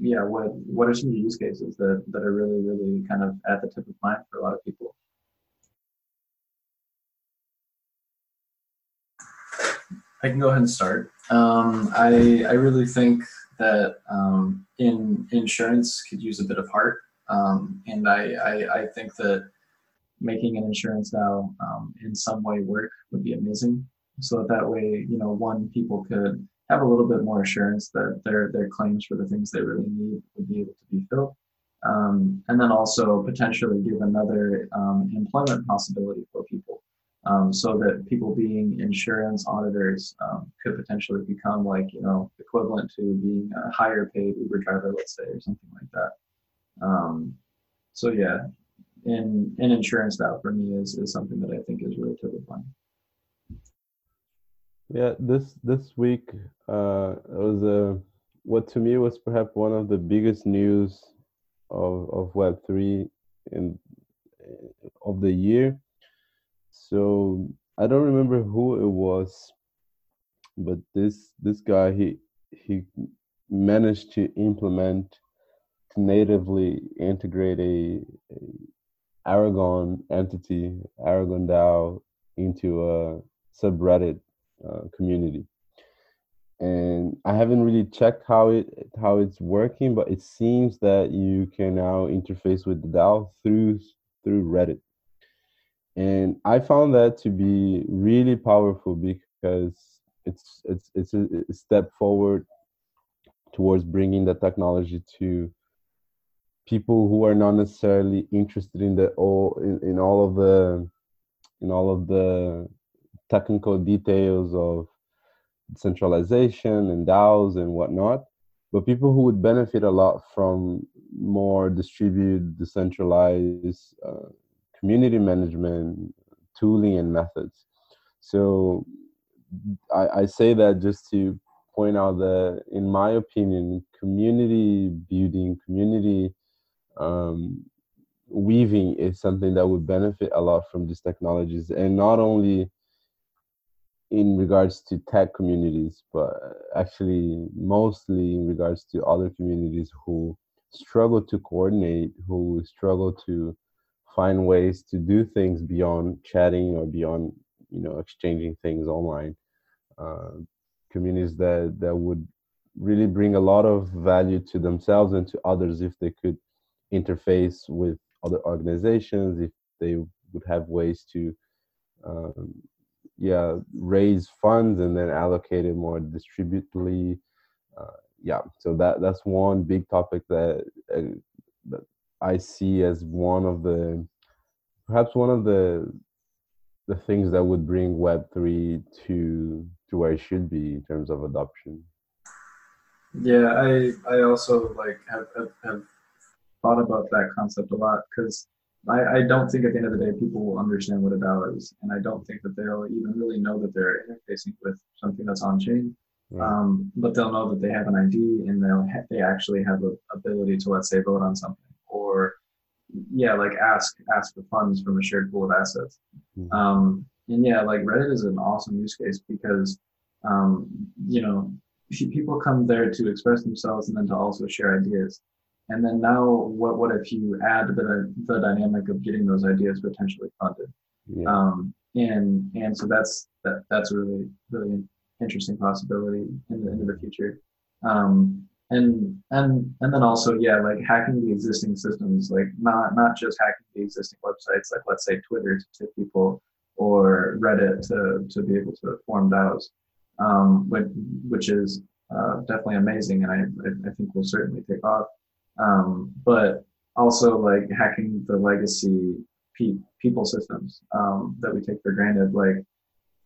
yeah, what what are some of the use cases that that are really really kind of at the tip of mind for a lot of people? I can go ahead and start. Um, I I really think that um, in insurance could use a bit of heart um, and I, I, I, think that making an insurance now um, in some way work would be amazing. So that, that way, you know, one, people could have a little bit more assurance that their, their claims for the things they really need would be able to be filled. Um, and then also potentially give another um, employment possibility for people. Um, so that people being insurance auditors um, could potentially become like you know equivalent to being a higher paid Uber driver, let's say, or something like that. Um, so yeah, in in insurance that for me is is something that I think is really fun.
Yeah, this this week uh, was a what to me was perhaps one of the biggest news of of Web three in of the year. So I don't remember who it was, but this this guy he he managed to implement to natively integrate a, a Aragon entity, Aragon DAO, into a subreddit Uh, community. And I haven't really checked how it how it's working, but it seems that you can now interface with the DAO through through Reddit. And I found that to be really powerful because it's it's it's a, a step forward towards bringing the technology to people who are not necessarily interested in the all in, in all of the in all of the technical details of centralization and DAOs and whatnot, but people who would benefit a lot from more distributed, decentralized uh, community management tooling and methods. So I, I say that just to point out that, in my opinion, community building, community um, weaving is something that would benefit a lot from these technologies, and not only in regards to tech communities, but actually mostly in regards to other communities who struggle to coordinate, who struggle to find ways to do things beyond chatting or beyond you know exchanging things online. Uh, communities that that would really bring a lot of value to themselves and to others if they could interface with other organizations, if they would have ways to um, yeah raise funds and then allocate it more distributely uh, yeah. So that that's one big topic that, uh, that i see as one of the perhaps one of the the things that would bring web3 to to where it should be in terms of adoption.
Yeah i i also like have, have, have thought about that concept a lot because I, I don't think at the end of the day people will understand what a DAO is, and I don't think that they'll even really know that they're interfacing with something that's on chain. Um, but they'll know that they have an ID and they'll ha- they actually have the ability to let's say vote on something or yeah like ask ask for funds from a shared pool of assets. Mm-hmm. Um, and yeah, like Reddit is an awesome use case because um, you know people come there to express themselves and then to also share ideas. And then now, what what if you add the the dynamic of getting those ideas potentially funded? Yeah. Um, and and so that's that that's a really really interesting possibility in the into the future. Um, and and and then also yeah, like hacking the existing systems, like not not just hacking the existing websites, like let's say Twitter to tip people or Reddit to to be able to form DAOs, um, which which is uh, definitely amazing, and I I think will certainly take off um, but also like hacking the legacy pe- people systems um, that we take for granted. Like,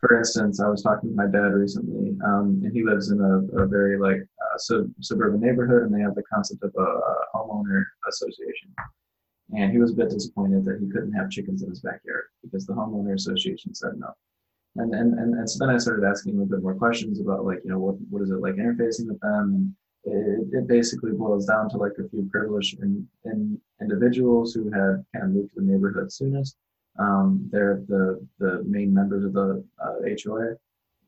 for instance, I was talking to my dad recently, um, and he lives in a, a very like uh, sub- suburban neighborhood, and they have the concept of a, a homeowner association. And he was a bit disappointed that he couldn't have chickens in his backyard because the homeowner association said no. And, and, and, and so then I started asking him a bit more questions about like, you know, what, what is it like interfacing with them? It, it, basically boils down to like a few privileged in, in individuals who had kind of moved to the neighborhood soonest. Um, they're the, the main members of the uh, HOA.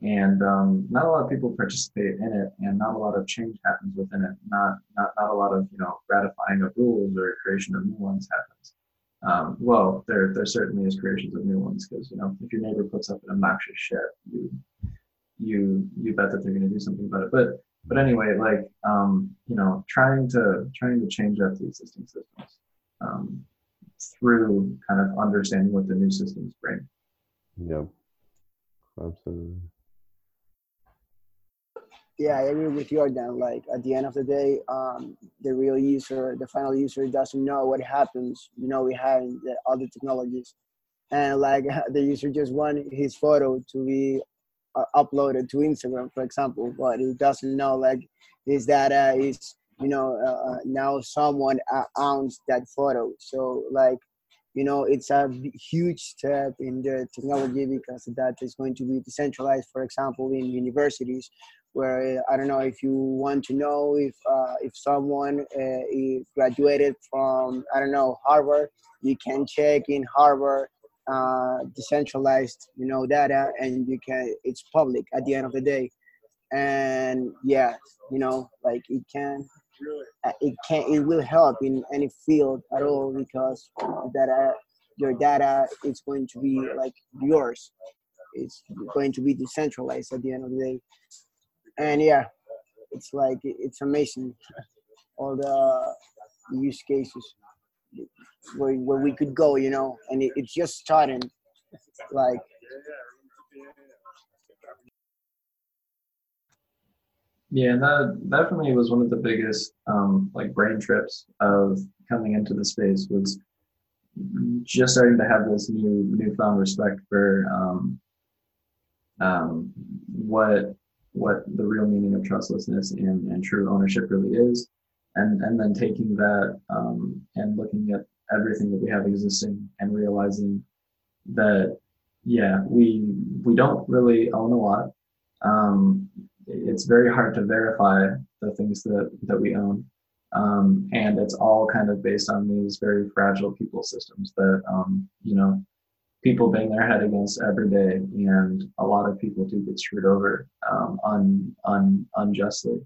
And um, not a lot of people participate in it, and not a lot of change happens within it. Not not not a lot of you know ratifying of rules or creation of new ones happens. Um, well, there there certainly is creations of new ones because you know if your neighbor puts up an obnoxious shed, you you you bet that they're going to do something about it. But but anyway, like um, you know, trying to trying to change up the existing systems um, through kind of understanding what the new systems bring.
Yeah, absolutely.
Yeah, I agree with Jordan. Like at the end of the day, um, the real user, the final user, doesn't know what happens. You know, we have the other technologies, and like the user just want his photo to be uh, uploaded to Instagram, for example, but he doesn't know like his data is you know uh, uh now someone owns that photo. So like you know it's a huge step in the technology because that is going to be decentralized. For example, in universities, where I don't know if you want to know if uh, if someone uh, graduated from I don't know Harvard, you can check in Harvard uh, decentralized you know data and you can it's public at the end of the day. And yeah you know like it can uh, it can it will help in any field at all because data your data is going to be like yours. It's going to be decentralized at the end of the day. And yeah it's like it's amazing all the use cases where, where we could go you know? And it, it's just starting like
Yeah, that that was one of the biggest um, like brain trips of coming into the space was just starting to have this new newfound respect for um, um, what what the real meaning of trustlessness and, and true ownership really is, and and then taking that um, and looking at everything that we have existing and realizing that yeah we we don't really own a lot. Um, it's very hard to verify the things that that we own um, and it's all kind of based on these very fragile people systems that um, you know people bang their head against every day and a lot of people do get screwed over um, un, un, unjustly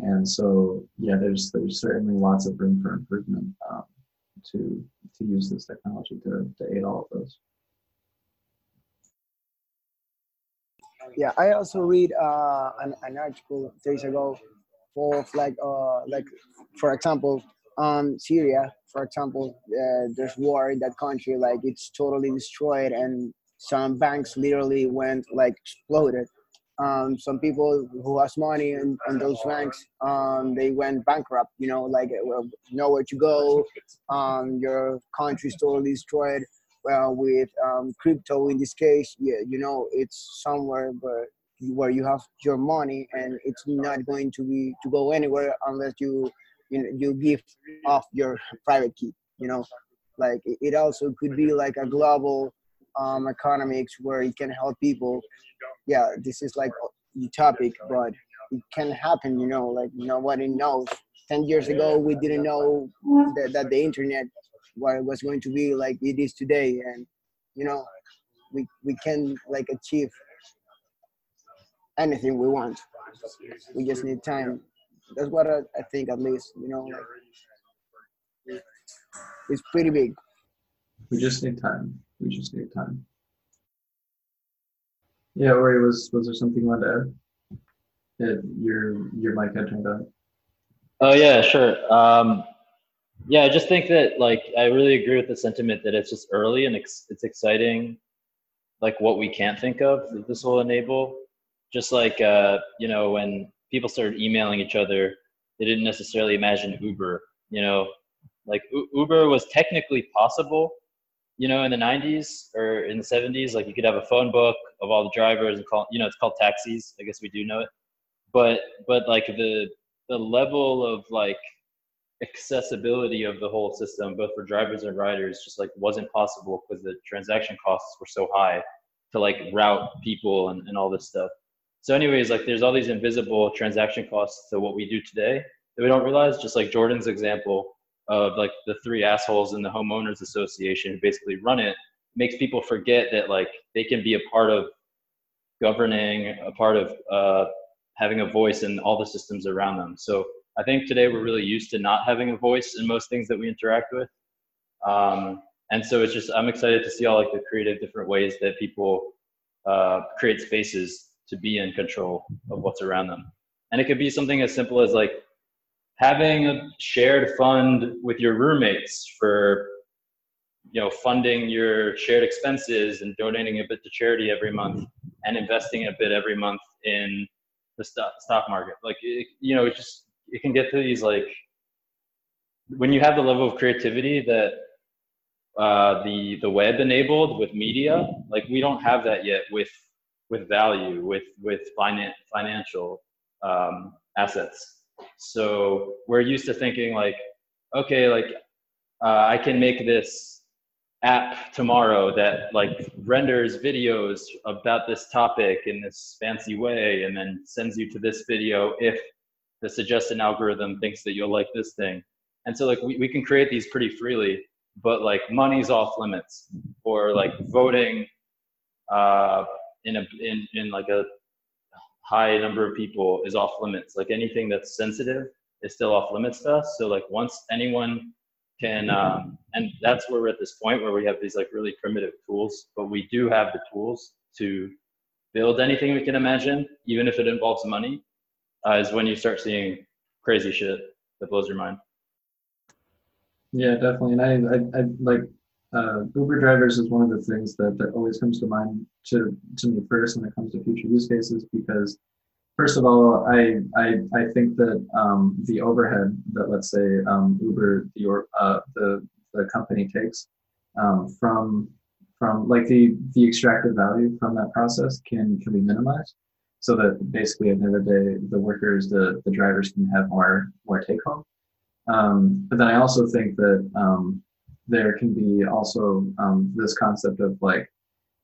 and so yeah there's there's certainly lots of room for improvement um, to to use this technology to, to aid all of those.
Yeah i also read uh, an, an article days ago of like uh like for example um syria for example uh, there's war in that country like it's totally destroyed and some banks literally went like exploded um, some people who has money in, those banks um, they went bankrupt you know like uh, nowhere to go. Um, your country's totally destroyed well with um, crypto in this case yeah you know it's somewhere but where you have your money and it's not going to be to go anywhere unless you you, know, you give off your private key you know? Like it also could be like a global um, economics where it can help people. Yeah this is like topic but it can happen you know like nobody knows. 10 years ago we didn't know that, that the internet was going to be like it is today and you know we we can like achieve anything we want. We just need time. That's what i, I think at least you know like, it's pretty big.
We just need time we just need time yeah Ori, was was there something you wanted to add that your your mic had turned on
oh yeah sure um yeah, I just think that like I really agree with the sentiment that it's just early and ex- it's exciting, like what we can't think of that this will enable. Just like uh, you know when people started emailing each other, they didn't necessarily imagine Uber. You know, like U- Uber was technically possible. You know, in the '90s or in the '70s, like you could have a phone book of all the drivers and call. You know, it's called taxis. I guess we do know it, but but like the the level of like accessibility of the whole system, both for drivers and riders, just like wasn't possible because the transaction costs were so high to like route people and, and all this stuff. So, anyways, like there's all these invisible transaction costs to what we do today that we don't realize, just like Jordan's example of like the three assholes in the homeowners association who basically run it makes people forget that like they can be a part of governing, a part of uh, having a voice in all the systems around them. So I think today we're really used to not having a voice in most things that we interact with. Um, and so it's just, I'm excited to see all like the creative different ways that people uh, create spaces to be in control of what's around them. And it could be something as simple as like having a shared fund with your roommates for you know funding your shared expenses and donating a bit to charity every month and investing a bit every month in the stock market like it, you know it just it can get to these like when you have the level of creativity that uh, the the web enabled with media, like we don't have that yet with with value with with finan- financial um, assets. So we're used to thinking like, okay, like uh, I can make this app tomorrow that like renders videos about this topic in this fancy way and then sends you to this video if the suggestion algorithm thinks that you'll like this thing. And so like we, we can create these pretty freely, but like money's off limits or like voting uh, in a in, in like a high number of people is off limits. Like anything that's sensitive is still off limits to us. So like once anyone can, um, and that's where we're at this point where we have these like really primitive tools, but we do have the tools to build anything we can imagine, even if it involves money, uh, is when you start seeing crazy shit that blows your mind.
Yeah, definitely. And I, I, I like uh, Uber drivers is one of the things that, that always comes to mind to, to me first when it comes to future use cases because first of all, I I, I think that um, the overhead that let's say um, Uber the uh, the the company takes um, from from like the the extracted value from that process can can be minimized so that basically at the end of the day the workers the the drivers can have more more take home. Um, but then I also think that um, there can be also um, this concept of like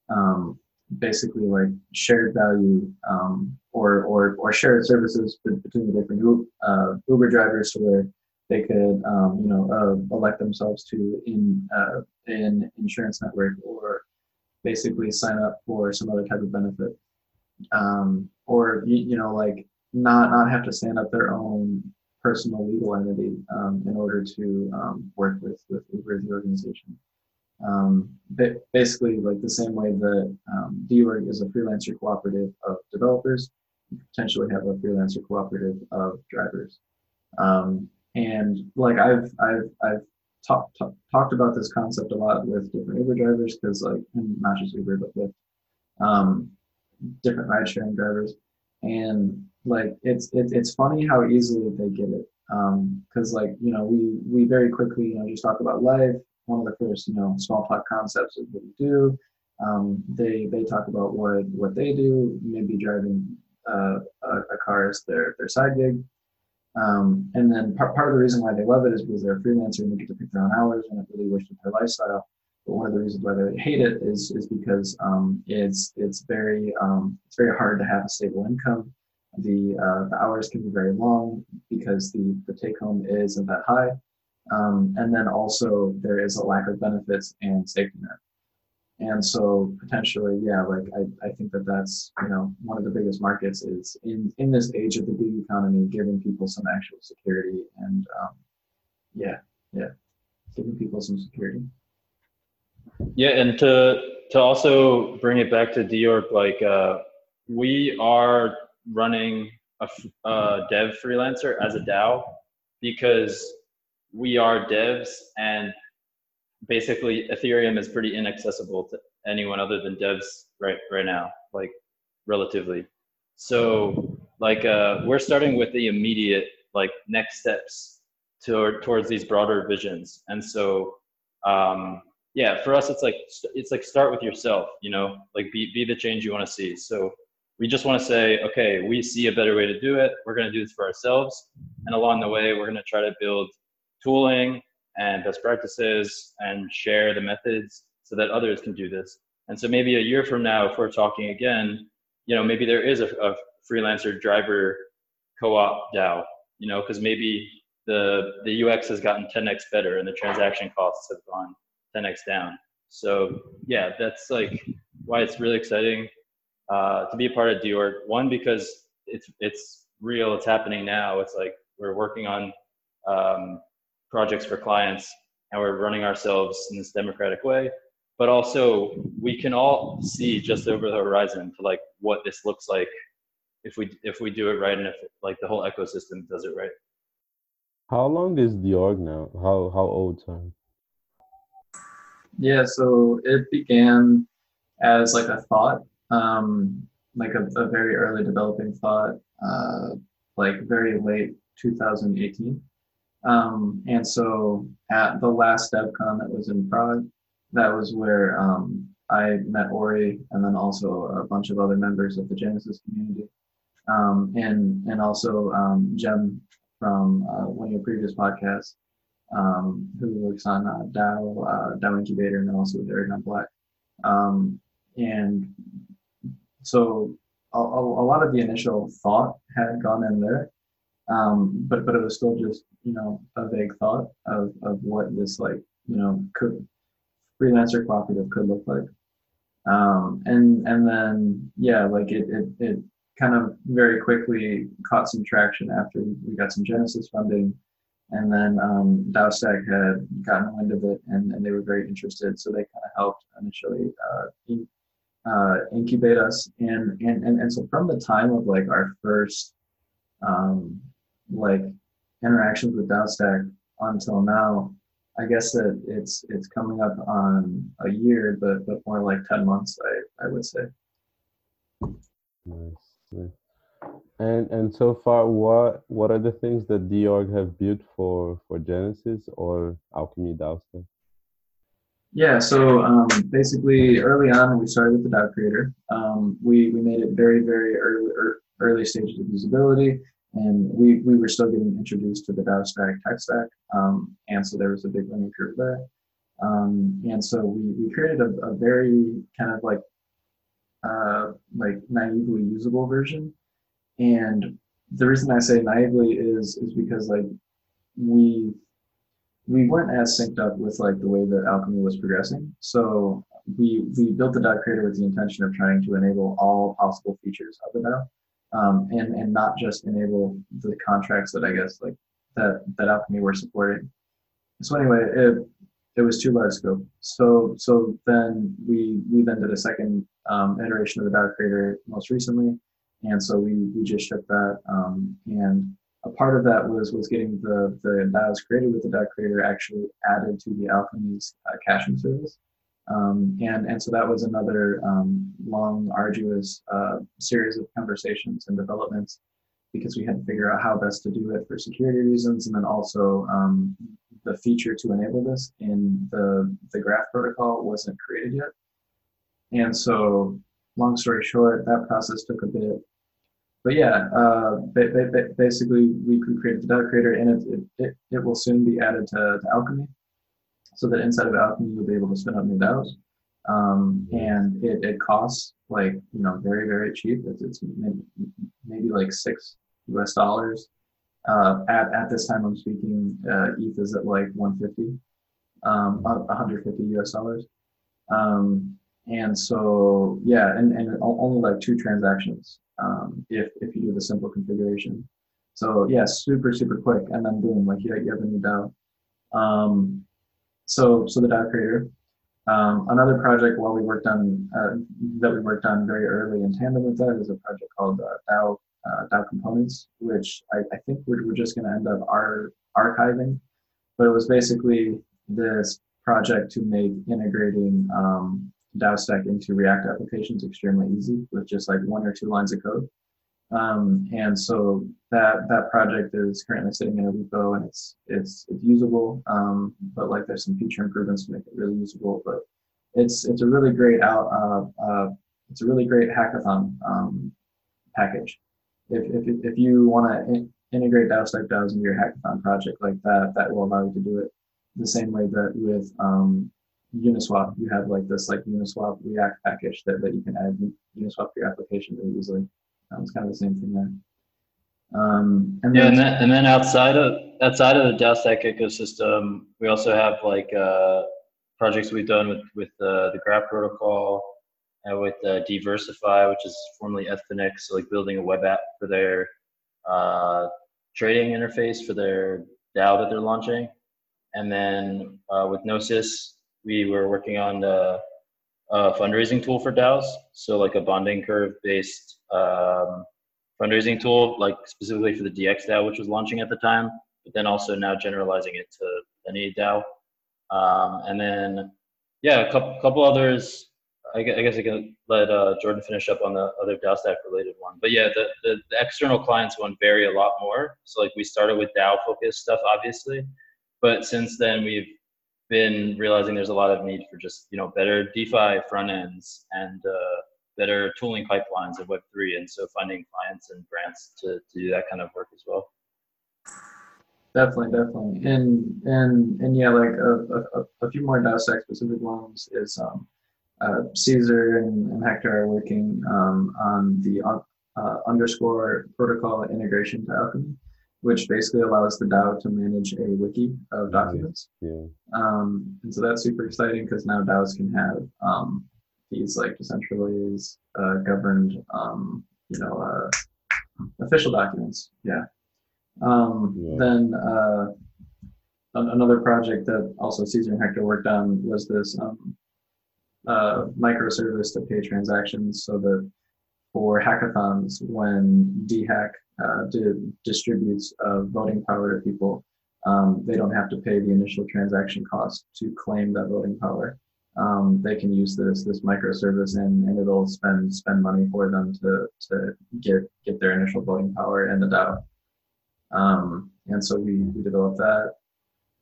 um, basically like shared value um, or, or or shared services between the different uh, Uber drivers, so where they could um, you know uh, elect themselves to in uh, an insurance network or basically sign up for some other type of benefit, um, or you know like not not have to stand up their own personal legal entity um, in order to um, work with with Uber the organization. Um, basically, like the same way that um, is a freelancer cooperative of developers, you potentially have a freelancer cooperative of drivers. Um, and like I've I've I've talked talk, talked about this concept a lot with different Uber drivers because like not just Uber but with um, different ride sharing drivers and like it's it, it's funny how easily they get it. Because um, like you know we we very quickly you know just talk about life. One of the first you know small talk concepts is what we do. Um, they they talk about what what they do maybe driving uh, a, a, car is their their side gig. Um, and then part, part of the reason why they love it is because they're a freelancer and they get to pick their own hours and it really works with their lifestyle but one of the reasons why they hate it is is because um, it's it's very um, it's very hard to have a stable income. The uh, the hours can be very long because the the take home isn't that high, um, and then also there is a lack of benefits and safety net. And so potentially, yeah, like I, I think that that's you know one of the biggest markets is in in this age of the gig economy, giving people some actual security and um, yeah, yeah, giving people some security.
Yeah, and to to also bring it back to dOrg, like uh, we are running a, a dev freelancer as a DAO because we are devs and basically Ethereum is pretty inaccessible to anyone other than devs right right now, like relatively. So like uh, we're starting with the immediate like next steps to, towards these broader visions, and so um, yeah, for us, it's like it's like start with yourself. You know, like be be the change you want to see. So we just want to say, okay, we see a better way to do it. We're going to do this for ourselves, and along the way, we're going to try to build tooling and best practices and share the methods so that others can do this. And so maybe a year from now, if we're talking again, you know, maybe there is a, a freelancer driver co-op DAO. You know, because maybe the the UX has gotten 10x better and the transaction costs have gone 10x down. So yeah, that's like why it's really exciting uh, to be a part of dOrg. One because it's it's real, it's happening now. It's like we're working on um, projects for clients and we're running ourselves in this democratic way. But also we can all see just over the horizon to like what this looks like if we if we do it right and if like the whole ecosystem does it right.
How long is the now? How how old? Sorry.
Yeah, so it began as like a thought, um, like a, a very early developing thought, uh, like very late 2018. Um, and so at the last DevCon that was in Prague, that was where um, I met Ori and then also a bunch of other members of the Genesis community. Um, and, and also um, Jem from uh, one of your previous podcasts um, who works on uh, DAO, uh, DAO Incubator, and also with Aragon Black. Um, and so a, a, lot of the initial thought had gone in there, um, but but it was still just you know a vague thought of of what this like you know could freelancer cooperative could look like. Um, and and then yeah, like it it, it kind of very quickly caught some traction after we got some Genesis funding. And then um, DAOstack had gotten wind of it and, and they were very interested. So they kind of helped initially uh, in, uh, incubate us. And, and, and, and so from the time of like our first um, like interactions with DAOstack until now, I guess that it's it's coming up on a year, but but more like ten months, I I would say.
Nice. And and so far, what what are the things that dOrg have built for for Genesis or Alchemy DAOstack?
Yeah, so um, basically, early on, we started with the DAO creator. Um, we we made it very very early early stages of usability, and we we were still getting introduced to the DAOstack tech stack, um, and so there was a big learning curve there. Um, and so we we created a, a very kind of like uh, like naively usable version. And the reason I say naively is is because like we we weren't as synced up with like the way that alchemy was progressing. So we we built the DAO creator with the intention of trying to enable all possible features of the DAO, um, and and not just enable the contracts that I guess like that that alchemy were supporting. So anyway, it it was too large scope. So so then we we then did a second um, iteration of the DAO creator most recently, and so we we just shipped that. Um, and a part of that was was getting the the DAOs created with the DAO creator actually added to the Alchemy's uh, caching service. Um, and and so that was another um, long, arduous uh, series of conversations and developments because we had to figure out how best to do it for security reasons, and then also um, the feature to enable this in the, the graph protocol wasn't created yet. And so, long story short, that process took a bit. But yeah, uh, basically, we created the DAO creator, and it, it, it, will soon be added to, to Alchemy, so that inside of Alchemy, you'll be able to spin up new DAOs. Um, and it, it costs like you know very very cheap. It's, it's maybe, maybe like six U.S. dollars uh, at, at this time I'm speaking, uh, ETH is at like 150, um, 150 US dollars. Um, and so, yeah, and, and only like two transactions um, if, if you do the simple configuration. So yeah, super, super quick. And then boom, like you, you have a new DAO. Um, so, so the DAO creator. Um, another project while we worked on, uh, that we worked on very early in tandem with that is a project called uh, DAO uh, DAO components, which I, I think we're, we're just going to end up ar- archiving. But it was basically this project to make integrating um, DAOstack into React applications extremely easy with just like one or two lines of code. Um, and so that that project is currently sitting in a repo and it's it's it's usable, um, but like there's some feature improvements to make it really usable. But it's it's a really great out uh, uh, it's a really great hackathon um, package if, if, if you want to in, integrate DAOstack DAOs into your hackathon project like that, that will allow you to do it the same way that with um, Uniswap, you have like this like Uniswap React package that, that you can add Uniswap to your application really easily. Um, it's kind of the same thing there. Um,
and yeah, then, and then, and then outside of outside of the DAOstack ecosystem, we also have like uh, projects we've done with with uh, the Graph protocol, and with uh, DeversiFi, which is formerly Ethnix, so like building a web app for their uh, trading interface for their DAO that they're launching. And then uh, with Gnosis, we were working on a, a, fundraising tool for DAOs, so like a bonding curve based um, fundraising tool, like specifically for the DX DAO, which was launching at the time, but then also now generalizing it to any DAO. Um, and then, yeah, a couple, couple others I guess I can let uh, Jordan finish up on the other DAOstack related one. But yeah, the, the, the, external clients one vary a lot more. So like we started with DAO focused stuff, obviously, but since then we've been realizing there's a lot of need for just you know better DeFi front ends and uh, better tooling pipelines in Web three, and so finding clients and grants to, to do that kind of work as well.
Definitely, definitely, and and and yeah, like a, a, a few more DAOstack specific ones is um, uh, Caesar and, and, Hector are working um, on the uh, underscore protocol integration to Alchemy, which basically allows the DAO to manage a wiki of documents.
Yeah.
Um, and so that's super exciting because now DAOs can have um, these like decentralized uh, governed um, you know, uh, official documents. Yeah. Um,
Yeah.
Then uh, another project that also Caesar and Hector worked on was this um, uh, microservice to pay transactions so that for hackathons, when DHAC uh, di- distributes uh, voting power to people, um, they don't have to pay the initial transaction cost to claim that voting power. Um, they can use this this microservice and, and it'll spend spend money for them to to get get their initial voting power in the DAO. Um, and so we, we developed that.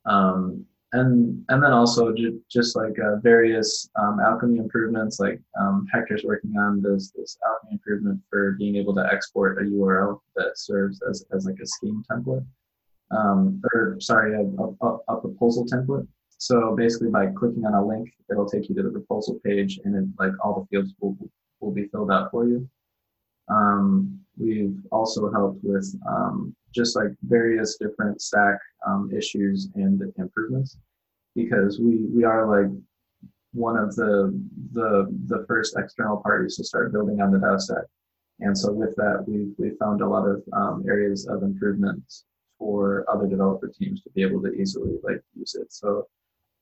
Um, and and then also ju- just like uh, various um, alchemy improvements, like um, Hector's working on this this alchemy improvement for being able to export a URL that serves as, as like a scheme template, um, or sorry, a, a, a proposal template. So basically, by clicking on a link, it'll take you to the proposal page, and it, like all the fields will will be filled out for you. Um, we've also helped with um, just like various different stack um, issues and improvements because we we are like one of the the the first external parties to start building on the DAOstack, and so with that we we found a lot of um, areas of improvements for other developer teams to be able to easily like use it. So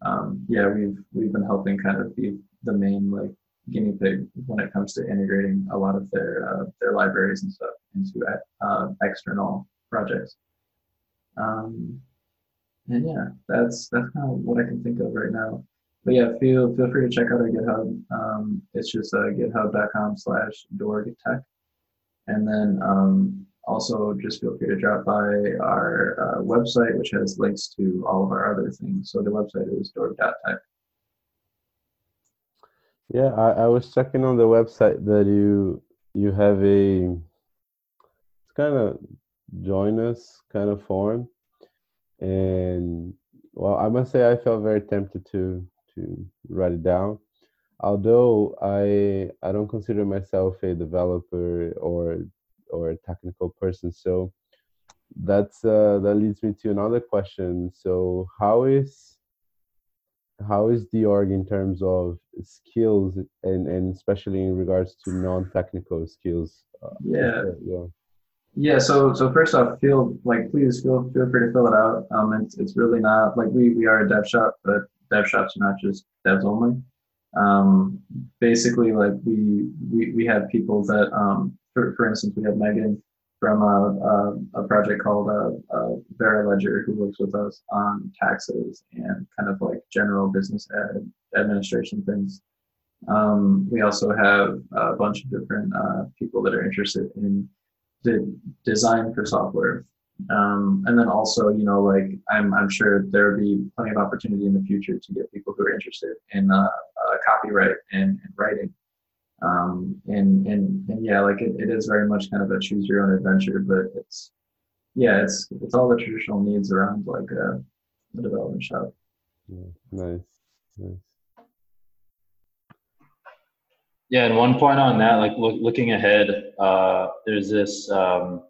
um, yeah, we've we've been helping kind of be the main like guinea pig when it comes to integrating a lot of their uh, their libraries and stuff into uh, external projects. Um, and yeah, that's that's kind of what I can think of right now. But yeah, feel feel free to check out our GitHub. Um, it's just uh, github.com slash dorgtech. And then um, also just feel free to drop by our uh, website, which has links to all of our other things. So the website is dorg.tech.
Yeah, I, I was checking on the website that you you have a it's kind of join us kind of form, and well, I must say I felt very tempted to to write it down, although I I don't consider myself a developer or or a technical person, so that's uh, that leads me to another question. So how is how is dOrg in terms of skills and, and especially in regards to non-technical skills uh,
Yeah.
yeah
Yeah, so so first off, feel like please feel feel free to fill it out. Um, it's it's really not like we we are a dev shop, but dev shops are not just devs only. Um, basically, like we we we have people that um, for for instance, we have Megan from a a, a project called uh, uh, Vera Ledger who works with us on taxes and kind of like general business ad, administration things. Um, we also have a bunch of different uh, people that are interested in de- design for software. Um, and then also, you know, like I'm, I'm sure there'll be plenty of opportunity in the future to get people who are interested in uh, uh, copyright and, and writing. Um, and, and, and yeah, like it, it is very much kind of a choose your own adventure, but it's, yeah, it's, it's all the traditional needs around like a, the development shop.
yeah nice nice
Yeah, and one point on that, like look, looking ahead, uh, there's this um,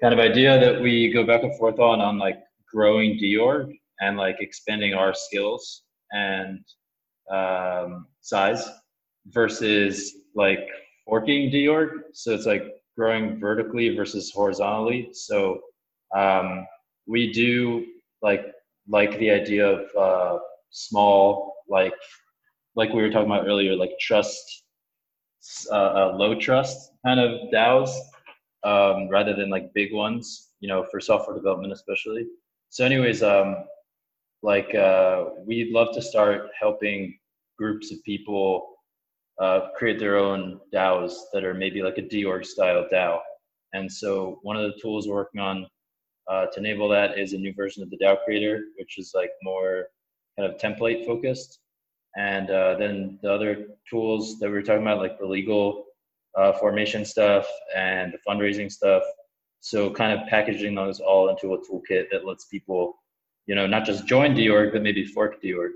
kind of idea that we go back and forth on on like growing dOrg and like expanding our skills and um, size versus like forking dOrg. So it's like growing vertically versus horizontally. So um, we do like like the idea of uh, small like like we were talking about earlier, like trust, uh, uh, low trust kind of DAOs, um, rather than like big ones, you know, for software development especially. So, anyways, um, like uh, we'd love to start helping groups of people uh, create their own DAOs that are maybe like a dOrg style DAO. And so, one of the tools we're working on uh, to enable that is a new version of the DAO Creator, which is like more kind of template focused and uh, then the other tools that we were talking about, like the legal uh, formation stuff and the fundraising stuff. So kind of packaging those all into a toolkit that lets people, you know, not just join dOrg, but maybe fork dOrg.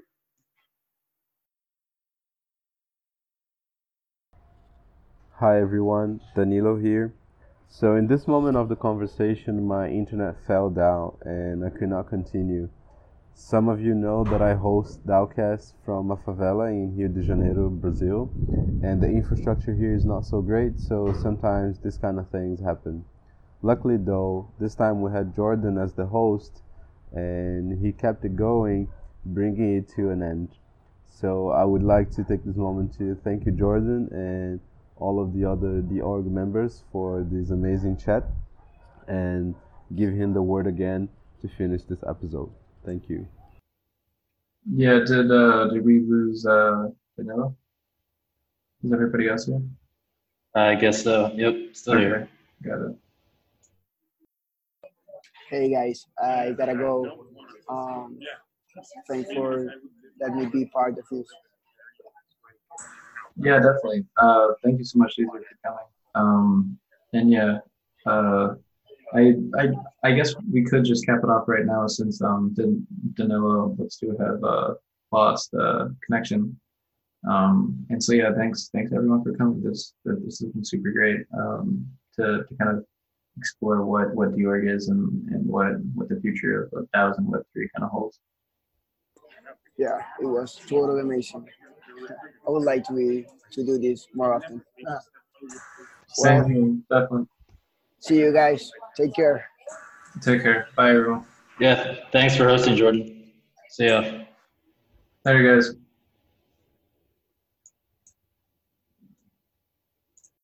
Hi everyone, Danilo here. So in this moment of the conversation, my internet fell down and I could not continue. Some of you know that I host DAOcast from a favela in Rio de Janeiro, Brazil, and the infrastructure here is not so great, so sometimes this kind of things happen. Luckily, though, this time we had Jordan as the host, and he kept it going, bringing it to an end. So I would like to take this moment to thank you, Jordan, and all of the other dOrg members for this amazing chat, and give him the word again to finish this episode. Thank you.
Yeah, did uh did we lose uh Danilo? Is everybody else here?
I guess so. Yep, still here.
Got it.
Hey guys, I gotta go. Um, thanks for letting me be part of this.
Yeah, definitely. Uh, thank you so much, Lisa, for coming. Um, and yeah, uh, I, I, I guess we could just cap it off right now since um, Dan- Danilo looks to have uh, lost uh, connection. Um, and so yeah, thanks, thanks everyone for coming. This, this has been super great um, to, to kind of explore what what dOrg is and, and what what the future of, of DAOs and Web three kind of holds.
Yeah, it was totally amazing. I would like to be to do this more often. Uh,
Same
Well-
here, definitely.
see you guys. Take care.
Take care. Bye, everyone.
Yeah, thanks for hosting, Jordan. See ya.
Later, guys.